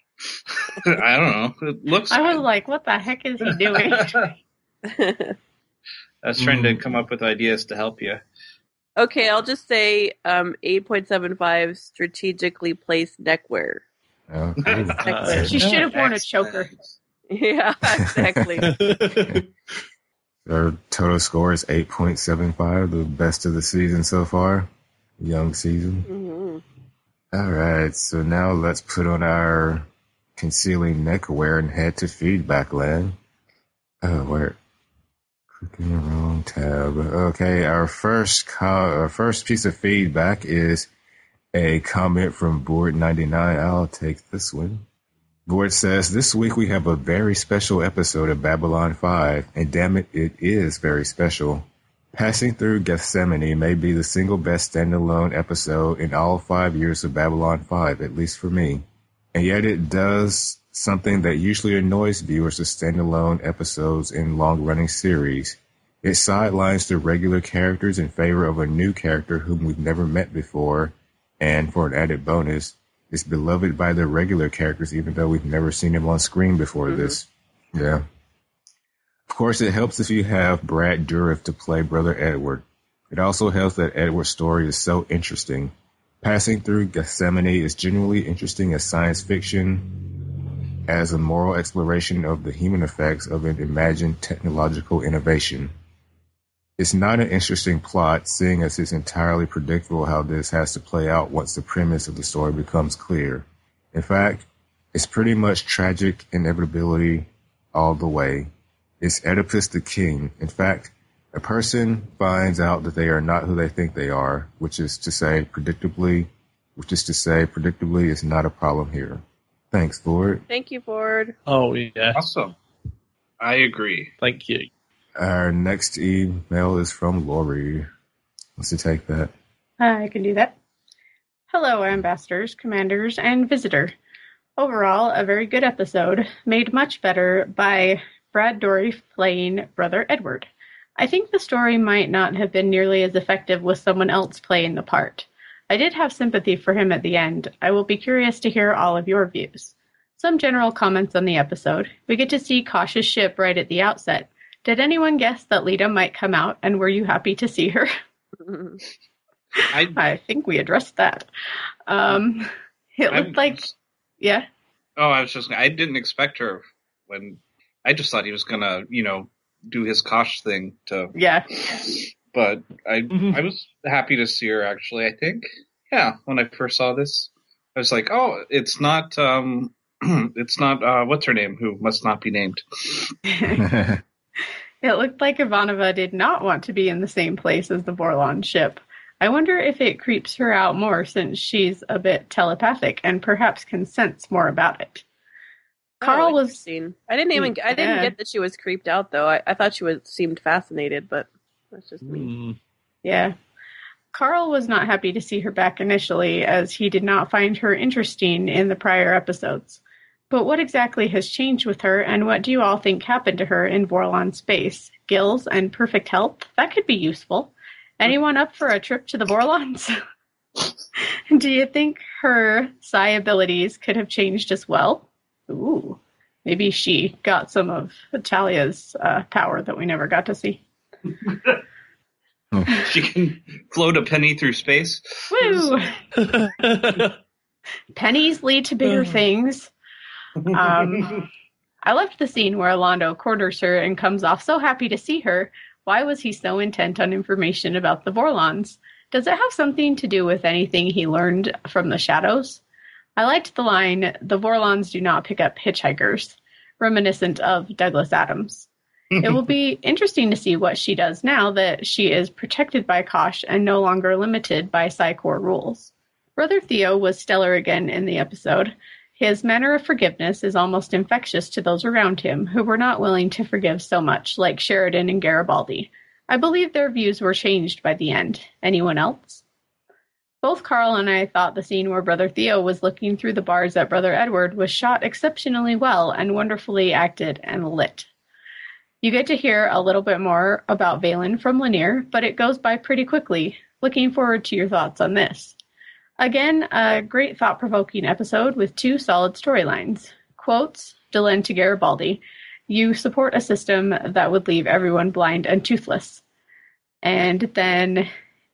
I don't know. It looks. I was good. like, what the heck is he doing? I was trying to come up with ideas to help you. okay, I'll just say um, 8.75 strategically placed neckwear. Okay. she should have worn a choker. Yeah, exactly. Our total score is 8.75, the best of the season so far. Young season. Mhm. All right, so now let's put on our concealing neckwear and head to feedback land. Oh, where? Clicking the wrong tab. Okay, our first co- our first piece of feedback is a comment from Board99. I'll take this one. Board says, This week we have a very special episode of Babylon 5, and damn it, it is very special. Passing through Gethsemane may be the single best standalone episode in all five years of Babylon 5, at least for me. And yet it does something that usually annoys viewers of standalone episodes in long running series. It sidelines the regular characters in favor of a new character whom we've never met before, and for an added bonus, is beloved by the regular characters even though we've never seen him on screen before mm-hmm. this. Yeah. Of course, it helps if you have Brad Dourif to play Brother Edward. It also helps that Edward's story is so interesting. Passing through Gethsemane is genuinely interesting as science fiction, as a moral exploration of the human effects of an imagined technological innovation. It's not an interesting plot, seeing as it's entirely predictable how this has to play out once the premise of the story becomes clear. In fact, it's pretty much tragic inevitability all the way. It's Oedipus the king. In fact, a person finds out that they are not who they think they are, which is to say, predictably, which is to say, predictably is not a problem here. Thanks, Lord. Thank you, Ford. Oh, yeah. Awesome. I agree. Thank you. Our next email is from Lori. Let's to take that. I can do that. Hello, ambassadors, commanders, and visitor. Overall, a very good episode, made much better by Brad Dourif playing Brother Edward. I think the story might not have been nearly as effective with someone else playing the part. I did have sympathy for him at the end. I will be curious to hear all of your views. Some general comments on the episode. We get to see Kosh's ship right at the outset. Did anyone guess that Lyta might come out, and were you happy to see her? I, I think we addressed that. Um, it looked like, yeah. oh, I was just. I didn't expect her when. I just thought he was gonna, you know, do his Kosh thing to. Yeah. But I, Mhm. I was happy to see her. Actually, I think. Yeah, when I first saw this, I was like, oh, it's not. um It's not. uh What's her name? Who must not be named. It looked like Ivanova did not want to be in the same place as the Vorlon ship. I wonder if it creeps her out more since she's a bit telepathic and perhaps can sense more about it. Carl Oh, was seen. I didn't even. I didn't Yeah. get that she was creeped out though. I, I thought she was seemed fascinated, but that's just me. Mm. Yeah. Carl was not happy to see her back initially, as he did not find her interesting in the prior episodes. But what exactly has changed with her, and what do you all think happened to her in Vorlon space? Gills and perfect health? That could be useful. Anyone up for a trip to the Vorlons? do you think her psi abilities could have changed as well? Ooh. Maybe she got some of Talia's uh, power that we never got to see. she can float a penny through space. Woo! Pennies lead to bigger things. Um, I loved the scene where Alondo corners her and comes off so happy to see her. Why was he so intent on information about the Vorlons? Does it have something to do with anything he learned from the shadows? I liked the line, the Vorlons do not pick up hitchhikers, reminiscent of Douglas Adams. It will be interesting to see what she does now that she is protected by Kosh and no longer limited by Psi Corps rules. Brother Theo was stellar again in the episode. His manner of forgiveness is almost infectious to those around him who were not willing to forgive so much, like Sheridan and Garibaldi. I believe their views were changed by the end. Anyone else? Both Carl and I thought the scene where Brother Theo was looking through the bars at Brother Edward was shot exceptionally well and wonderfully acted and lit. You get to hear a little bit more about Valen from Lennier, but it goes by pretty quickly. Looking forward to your thoughts on this. Again, a great thought provoking episode with two solid storylines. Quotes Delenn to Garibaldi You support a system that would leave everyone blind and toothless. And then,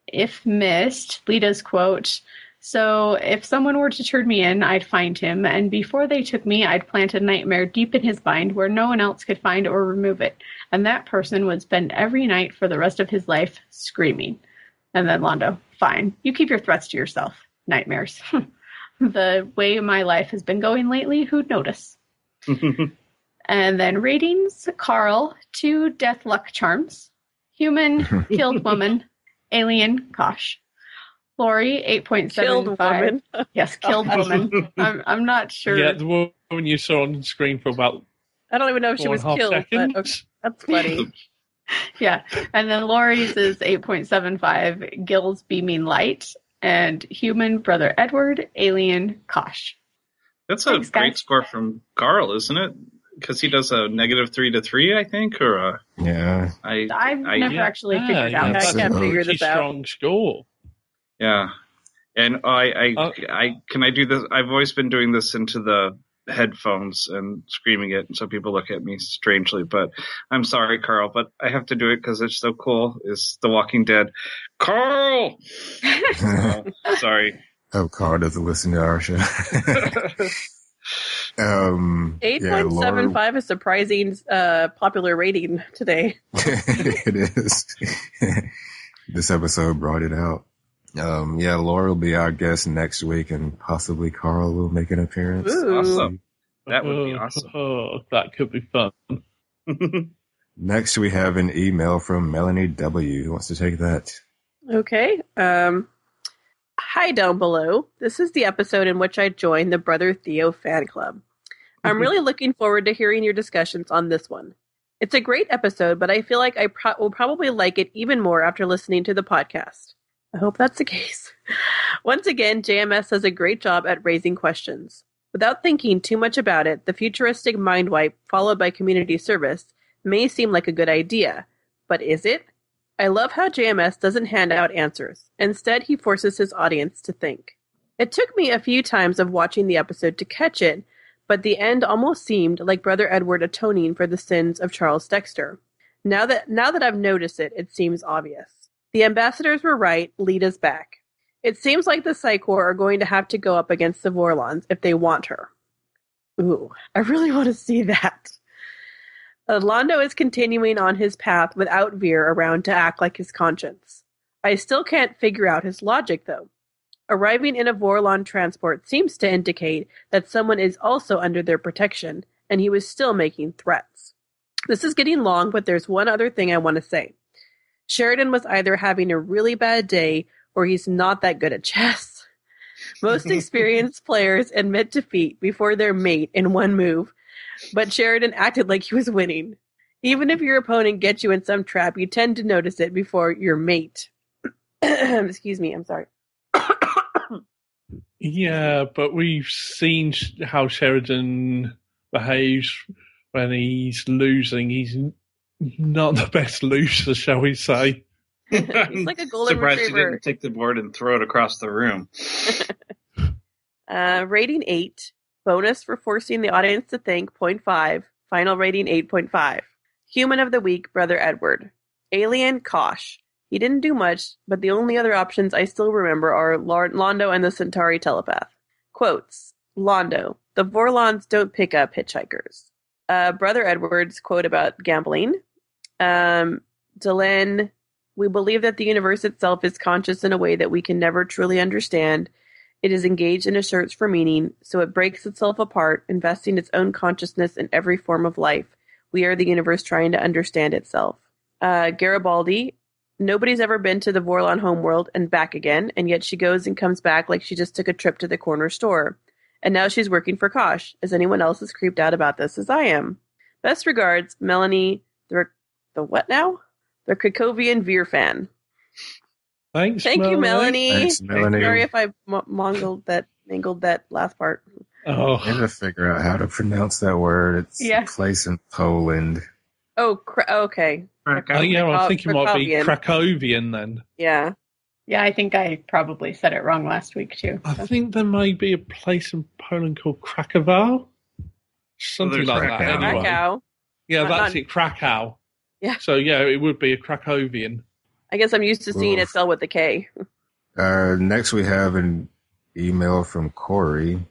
if missed, Lyta's quote So, if someone were to turn me in, I'd find him, and before they took me, I'd plant a nightmare deep in his mind where no one else could find or remove it, and that person would spend every night for the rest of his life screaming. And then Londo, fine, you keep your threats to yourself nightmares. the way my life has been going lately, who'd notice? and then ratings Carl, two death luck charms. Human, killed woman, alien, Kosh. Lori, 8.75. Killed woman. Yes, killed woman. I'm, I'm not sure. Yeah, the woman you saw on screen for about I don't even know if she was and a half killed. But okay, that's funny. yeah. And then Lori's is 8.75, Gills beaming light, and human, brother Edward, alien, Kosh. That's a Thanks, great guys. score from Carl, isn't it? Because he does a negative three to three, I think, or a, Yeah. I, I've I- never Yeah. actually figured yeah, out. I that's can't figure this out. strong score. Yeah. And I, I, Oh. I, can I do this? I've always been doing this into the headphones and screaming it, and so people look at me strangely. But I'm sorry, Carl, but I have to do it because it's so cool. Is The Walking Dead, Carl? Oh, sorry. oh, Carl doesn't listen to our show. um, Eight yeah, point Laura- seven five is surprising uh, popular rating today. it is. this episode brought it out. Um, yeah, Laura will be our guest next week, and possibly Carl will make an appearance. Ooh. Awesome. That would be Oh, awesome. Oh, that could be fun. Next, we have an email from Melanie W. Who wants to take that? Okay. Um, hi down below. This is the episode in which I joined the Brother Theo fan club. I'm really looking forward to hearing your discussions on this one. It's a great episode, but I feel like I pro- will probably like it even more after listening to the podcast. I hope that's the case. Once again, JMS does a great job at raising questions. Without thinking too much about it, the futuristic mind wipe followed by community service may seem like a good idea, but is it? I love how JMS doesn't hand out answers. Instead, he forces his audience to think. It took me a few times of watching the episode to catch it, but the end almost seemed like Brother Edward atoning for the sins of Charles Dexter. Now that now that I've noticed it, it seems obvious. The ambassadors were right, Lyta's back. It seems like the Psi Corps are going to have to go up against the Vorlons if they want her. Ooh, I really want to see that. Orlando is continuing on his path without Vir around to act like his conscience. I still can't figure out his logic, though. Arriving in a Vorlon transport seems to indicate that someone is also under their protection, and he was still making threats. This is getting long, but there's one other thing I want to say. Sheridan was either having a really bad day or he's not that good at chess. Most experienced players admit defeat before their mate in one move, but Sheridan acted like he was winning. Even if your opponent gets you in some trap, you tend to notice it before your mate. Excuse me, I'm sorry. Yeah, but we've seen how Sheridan behaves when he's losing. He's not the best loser, shall we say. He's like a golden Surprised retriever. you didn't take the board and throw it across the room. Uh, rating 8. Bonus for forcing the audience to think, 0.5. Final rating 8.5. Human of the Week, Brother Edward. Alien Kosh. He didn't do much, but the only other options I still remember are Lar- Londo and the Centauri telepath. Quotes Londo. The Vorlons don't pick up hitchhikers. Uh, Brother Edwards quote about gambling. Um, Delenn, we believe that the universe itself is conscious in a way that we can never truly understand. It is engaged in a search for meaning, so it breaks itself apart, investing its own consciousness in every form of life. We are the universe trying to understand itself. Uh, Garibaldi, nobody's ever been to the Vorlon homeworld and back again, and yet she goes and comes back like she just took a trip to the corner store. And now she's working for Kosh. Is anyone else as creeped out about this as I am? Best regards, Melanie, the, the what now? The Krakowian Vir fan. Thanks, Thank you, Melanie. Thanks, Melanie. Sorry if I m- mongled that, mangled that last part. Oh, I had to figure out how to pronounce that word. It's Yeah. a place in Poland. Oh, cra- okay. oh yeah, I think it might be Krakowian. Krakowian then. Yeah. Yeah, I think I probably said it wrong last week too. I think there may be a place in Poland called Krakow. Something there's like that, anyway. Krakow. Yeah, Not- that's not- it, Krakow. Yeah. So, yeah, it would be a Krakowian. I guess I'm used to seeing it Oof. spelled with a K. Uh, next, we have an email from Corey.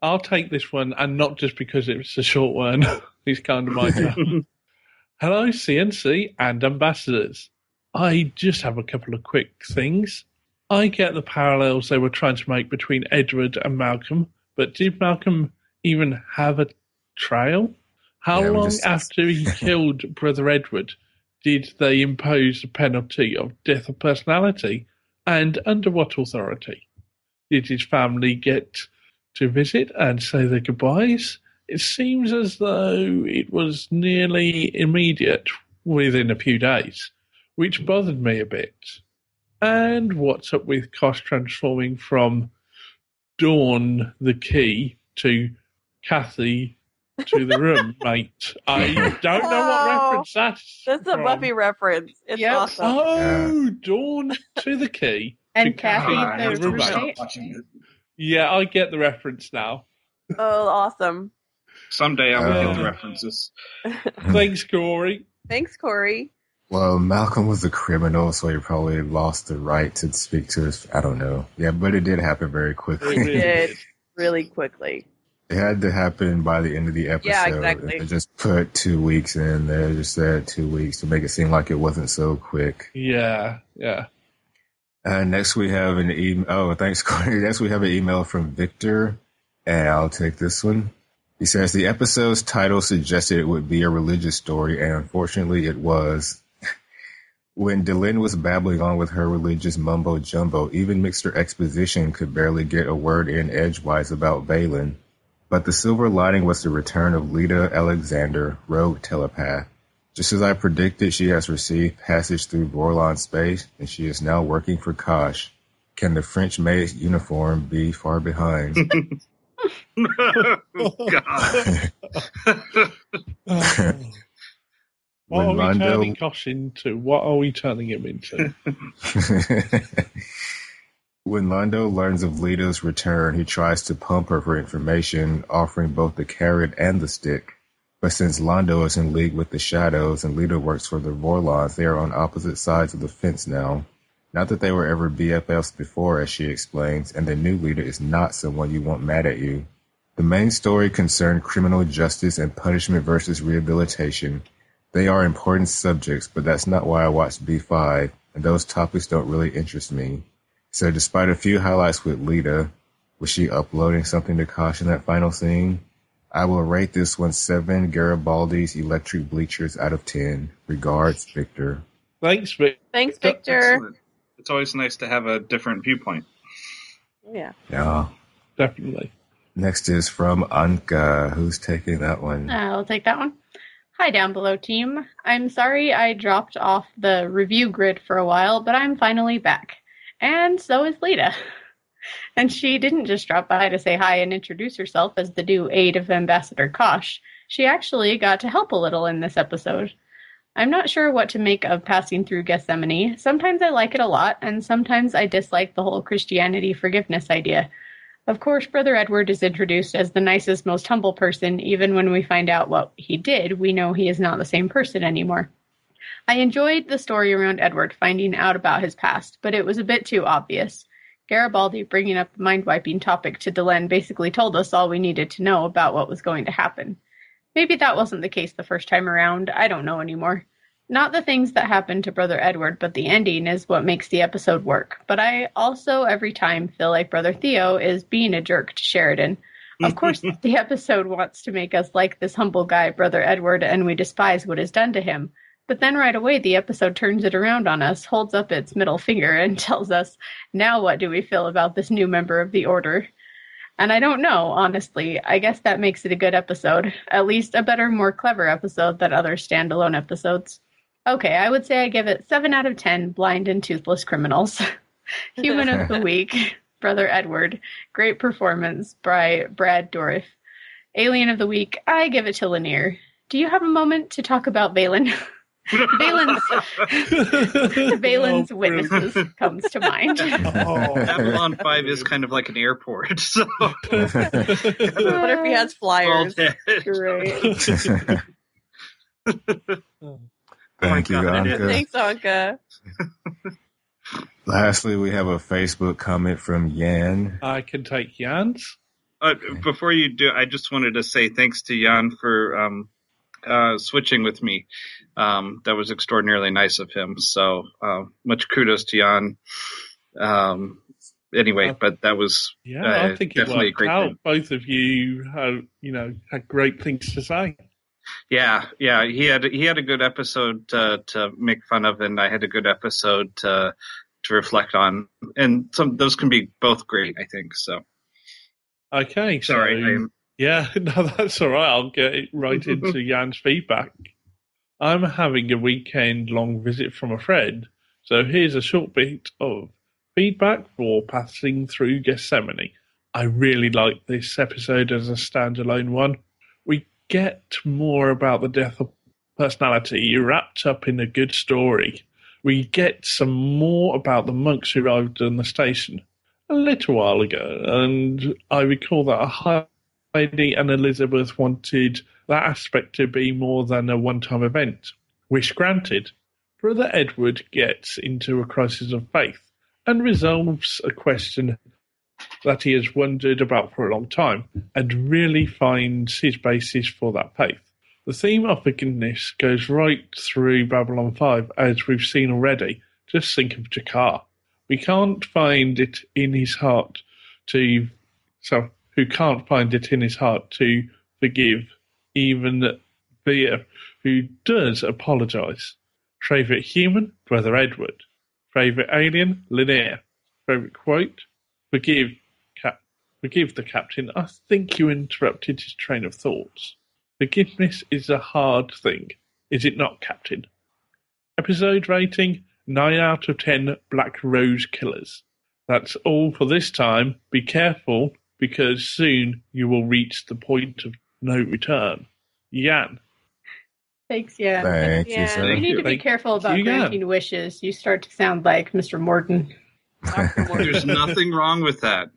I'll take this one, and not just because it's a short one. it's kind of my job. Hello, CNC and ambassadors. I just have a couple of quick things. I get the parallels they were trying to make between Edward and Malcolm, but did Malcolm even have a trail? How Yeah, long just- after he killed Brother Edward did they impose the penalty of death of personality? And under what authority? Did his family get to visit and say their goodbyes? It seems as though it was nearly immediate within a few days, which bothered me a bit. And what's up with Kosh transforming from Dawn the key to Kathy to the room, mate? I don't know what Oh, reference that's. That's a from. Buffy reference. It's Yep. awesome. Oh, Dawn to the key. And to Kathy, God, I the have to roommate. stop watching it. Yeah, I get the reference now. Oh, awesome. Someday I will get the Uh, references. Thanks, Corey. Thanks, Corey. Well, Malcolm was a criminal, so he probably lost the right to speak to us. I don't know. Yeah, but it did happen very It quickly. really did. did. Really quickly. It had to happen by the end of the episode. Yeah, exactly. They just put two weeks in there, just said two weeks to make it seem like it wasn't so quick. Yeah, yeah. Uh, next we have an email. Oh, thanks, Corey. Next we have an email from Victor, and I'll take this one. He says the episode's title suggested it would be a religious story, and unfortunately it was. when Delenn was babbling on with her religious mumbo jumbo, even Mixer Exposition could barely get a word in edgewise about Valen. But the silver lining was the return of Lyta Alexander, rogue telepath. Just as I predicted, she has received passage through Vorlon space, and she is now working for Kosh. Can the French maid's uniform be far behind? God. what When are we Londo- turning Kosh into? What are we turning him into? when Londo learns of Lyta's return, he tries to pump her for information, offering both the carrot and the stick. But since Londo is in league with the Shadows and Lyta works for the Vorlons, they are on opposite sides of the fence now. Not that they were ever BFFs before, as she explains, and the new leader is not someone you want mad at you. The main story concerned criminal justice and punishment versus rehabilitation. They are important subjects, but that's not why I watched B5, and those topics don't really interest me. So despite a few highlights with Lyta, was she uploading something to caution that final scene? I will rate this one seven Garibaldi's electric bleachers out of ten. Regards, Victor. Thanks, Vic. Thanks, Victor. Excellent. It's always nice to have a different viewpoint. Yeah. Yeah. Definitely. Next is from Anka. Who's taking that one? Uh, I'll take that one. Hi, down below team. I'm sorry I dropped off the review grid for a while, but I'm finally back. And so is Lyta. And she didn't just drop by to say hi and introduce herself as the new aide of Ambassador Kosh. She actually got to help a little in this episode. I'm not sure what to make of passing through Gethsemane. Sometimes I like it a lot, and sometimes I dislike the whole Christianity forgiveness idea. Of course, Brother Edward is introduced as the nicest, most humble person. Even when we find out what he did, we know he is not the same person anymore. I enjoyed the story around Edward finding out about his past, but it was a bit too obvious. Garibaldi bringing up the mind wiping topic to Delenn basically told us all we needed to know about what was going to happen. Maybe that wasn't the case the first time around. I don't know anymore. Not the things that happened to Brother Edward, but the ending is what makes the episode work. But I also, every time, feel like Brother Theo is being a jerk to Sheridan. Of course, the episode wants to make us like this humble guy, Brother Edward, and we despise what is done to him. But then right away, the episode turns it around on us, holds up its middle finger, and tells us, now what do we feel about this new member of the Order? And I don't know, honestly. I guess that makes it a good episode. At least a better, more clever episode than other standalone episodes. Okay, I would say I give it 7 out of 10 blind and toothless criminals. Human of the Week, Brother Edward. Great performance by Brad Dourif. Alien of the Week, I give it to Lennier. Do you have a moment to talk about Valen? Valen's, Valen's Oh, witnesses comes to mind. Oh. Babylon 5 is kind of like an airport, so. what if he has flyers? Well, Great. Thank you, God. Anka. Thanks, Anka. Lastly, we have a Facebook comment from Yan. I can take Jan's. Uh, before you do, I just wanted to say thanks to Jan for um, uh, switching with me. Um, that was extraordinarily nice of him. So uh, much kudos to Jan. Um, anyway, Uh, but that was Yeah, uh, I think it definitely a worked great out. thing. Both of you, have, you know, had great things to say. Yeah, yeah. He had he had a good episode to, to make fun of, and I had a good episode to to reflect on. And some those can be both great, I think. So Okay, so sorry, I am Yeah, no, that's all right. I'll get right into Jan's feedback. I'm having a weekend long visit from a friend, so here's a short bit of feedback for passing through Gethsemane. I really like this episode as a standalone one. We get more about the death of personality wrapped up in a good story. We get some more about the monks who arrived on the station a little while ago, and I recall that Heidi and Elizabeth wanted that aspect to be more than a one time event. Wish granted. Brother Edward gets into a crisis of faith and resolves a question that he has wondered about for a long time and really finds his basis for that faith. The theme of forgiveness goes right through Babylon 5, as we've seen already. Just think of G'Kar. We can't find it in his heart to, so who can't find it in his heart to forgive even Thea, who does apologise. Favourite human, Brother Edward. Favourite alien, Lennier. Favourite quote, forgive, cap, forgive the captain. I think you interrupted his train of thoughts. Forgiveness is a hard thing, is it not, Captain? Episode rating 9 out of 10 Black Rose Killers. That's all for this time. Be careful because soon you will reach the point of no return. Yan. Thanks, yeah. Thank Yeah. you, sir. You need to be careful about you, Jan. granting wishes. You start to sound like Mr. Morden. There's nothing wrong with that.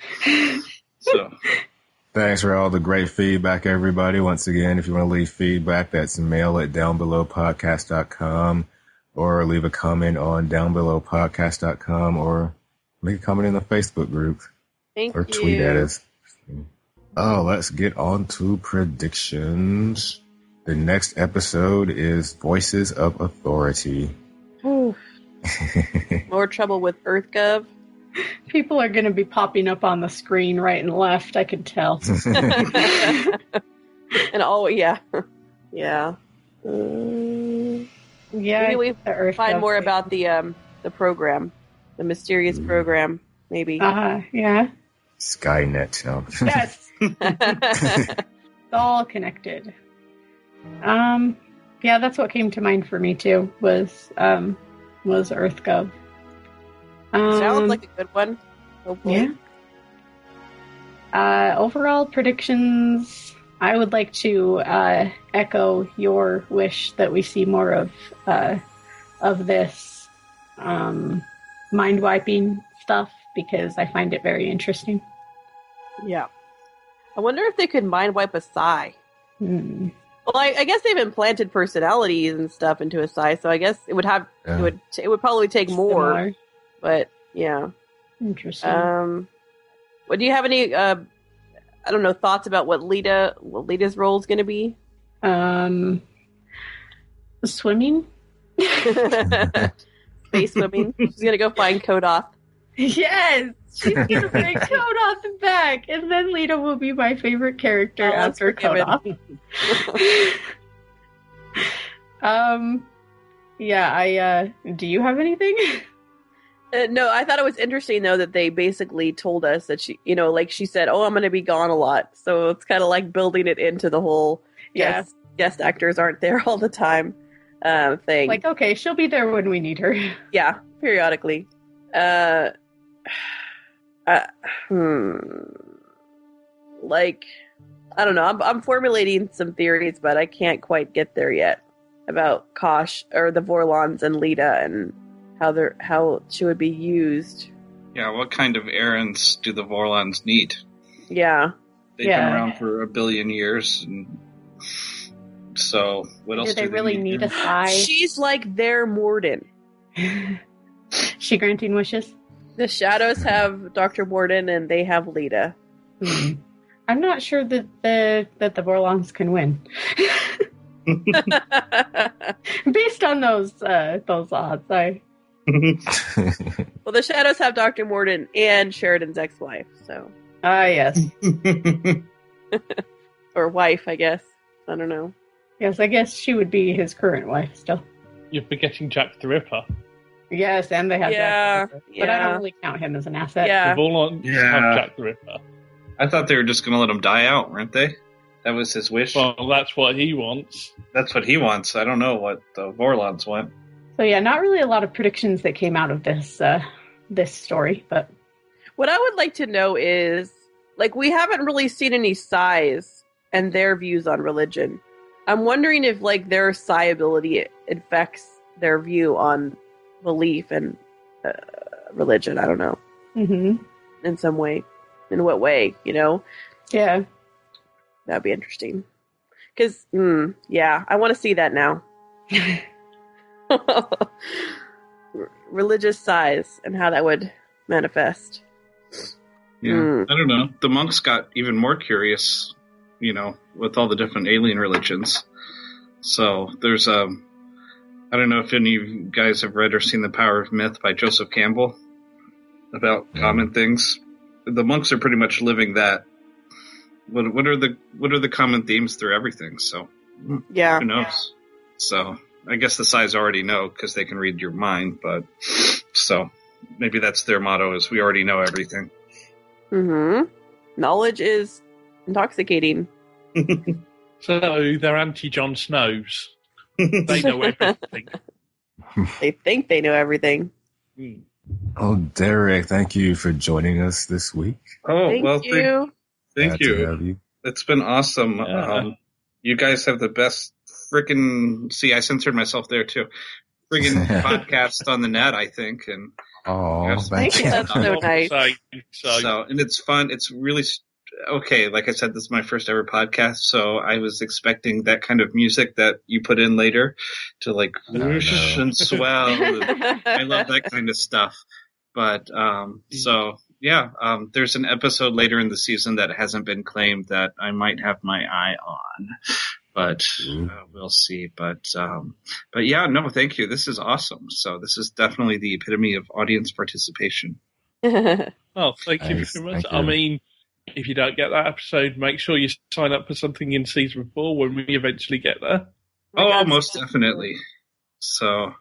So Thanks for all the great feedback, everybody. Once again, if you want to leave feedback, that's mail at downbelowpodcast.com or leave a comment on downbelowpodcast.com or make a comment in the Facebook group Thank or you. tweet at us. Oh, let's get on to predictions. The next episode is Voices of Authority. Ooh, more trouble with EarthGov. People are going to be popping up on the screen right and left. I can tell. and oh yeah, yeah. Mm, Yeah, maybe we find Gov more thing. about the um the program, the mysterious program. Maybe. Uh, yeah. Skynet. No. Yes. it's all connected. Um, yeah, that's what came to mind for me too. Was um, was EarthGov. Um, Sounds like a good one. Hopefully. yeah. Uh, overall predictions. I would like to uh, echo your wish that we see more of uh, of this um, mind wiping stuff because I find it very interesting. Yeah. I wonder if they could mind wipe a psi. Hmm. Well, I, I guess they've implanted personalities and stuff into a size, so I guess it would have Yeah. it would it would probably take more. Similar. But yeah. Interesting. Um, what do you have any? Uh, I don't know thoughts about what Lyta what Lyta's role is going to be. um, swimming. Space swimming. She's going to go find Ko'Dath. Yes, she's gonna bring Ko'Dath back, and then Lyta will be my favorite character Oh, that's after forgiven. Ko'Dath. um, yeah, I. uh Do you have anything? Uh, no, I thought it was interesting though that they basically told us that she, you know, like she said, "Oh, I'm going to be gone a lot," so it's kind of like building it into the whole Yeah. guest guest actors aren't there all the time uh, thing. Like, okay, she'll be there when we need her. yeah, periodically. Uh, uh, hmm. Like, I don't know. I'm, I'm formulating some theories, but I can't quite get there yet about Kosh or the Vorlons and Lyta and how they're how she would be used. Yeah, what kind of errands do the Vorlons need? Yeah. They've Yeah. been around for a billion years, and so what else Do they really need a spy? She's like their Morden. she granting wishes. The Shadows have Dr. Morden and they have Lyta. Hmm. I'm not sure that the that the Vorlons can win based on those uh those odds. I well, the Shadows have Dr. Morden and Sheridan's ex-wife, so ah yes or wife, I guess. I don't know. yes I guess she would be his current wife still. You're forgetting Jack the Ripper. Yes, and they have Yeah, Jack the Ripper. but I don't really count him as an asset. Yeah. The Vorlons Yeah. have Jack the Ripper. I thought they were just going to let him die out, weren't they? That was his wish. Well, that's what he wants. That's what he wants. I don't know what the Vorlons want. So yeah, not really a lot of predictions that came out of this uh this story, but What I would like to know is like we haven't really seen any psis and their views on religion. I'm wondering if like their psi ability affects their view on belief and uh, religion. I don't know hmm in some way. In what way? You know, yeah. that'd be interesting. Because mm, yeah, I want to see that now. Religious psis and how that would manifest. Yeah, Hmm. I don't know. The monks got even more curious, you know, with all the different alien religions. So there's um, I don't know if any of you guys have read or seen The Power of Myth by Joseph Campbell about common things. The monks are pretty much living that. What what are the what are the common themes through everything? So Yeah. who knows? So I guess the psis already know because they can read your mind. But so maybe that's their motto: is we already know everything. hmm Knowledge is intoxicating. So they're anti Jon Snows. They know everything. They think they know everything. Hmm. Oh, Derek, thank you for joining us this week. Oh Thank well, you. thank, thank you. have you. It's been awesome. Yeah. Um, you guys have the best freaking. See, I censored myself there too. Friggin' podcast on the net, I think, and Oh, Yes, thank thank you. you. That's so nice. So, so, so and it's fun. It's really s- okay. Like I said, this is my first ever podcast, so I was expecting that kind of music that you put in later to like no. whoosh and swell. and I love that kind of stuff. But um, so yeah, um, there's an episode later in the season that hasn't been claimed that I might have my eye on, but uh, we'll see. But um, but yeah, no, thank you. This is awesome. So this is definitely the epitome of audience participation. oh, thank you Nice, very much. thank I you. mean, if you don't get that episode, make sure you sign up for something in season four when we eventually get there. Oh, God. most definitely. So,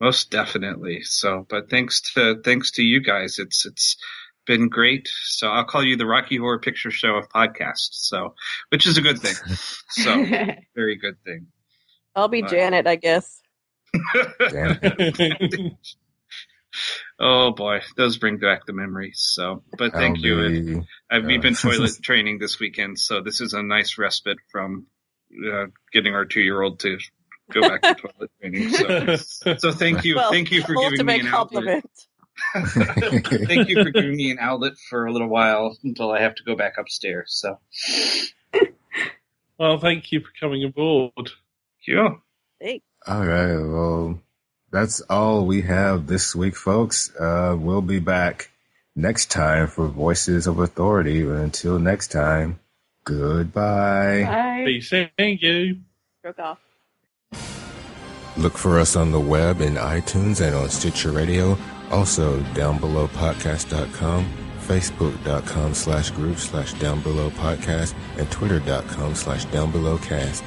most definitely. So, but thanks to thanks to you guys, it's it's been great. So I'll call you the Rocky Horror Picture Show of podcasts. So, which is a good thing. So, very good thing. I'll be Bye. Janet, I guess. Damn. oh boy, those bring back the memories. So, but thank I'll you. And I've yeah. been toilet training this weekend, so this is a nice respite from uh, getting our two year old to go back to toilet training. So, so thank you, Well, thank you for giving me ultimate an outlet. Thank you for giving me an outlet for a little while until I have to go back upstairs. So, Well, thank you for coming aboard. Yeah. Thanks. All right. Well, that's all we have this week, folks. Uh, we'll be back next time for Voices of Authority. But until next time, goodbye. Bye. Be seeing you. Stroke off. Look for us on the web in iTunes and on Stitcher Radio. Also, down below downbelowpodcast.com, facebook.com slash group slash downbelowpodcast, and twitter.com slash downbelowcast.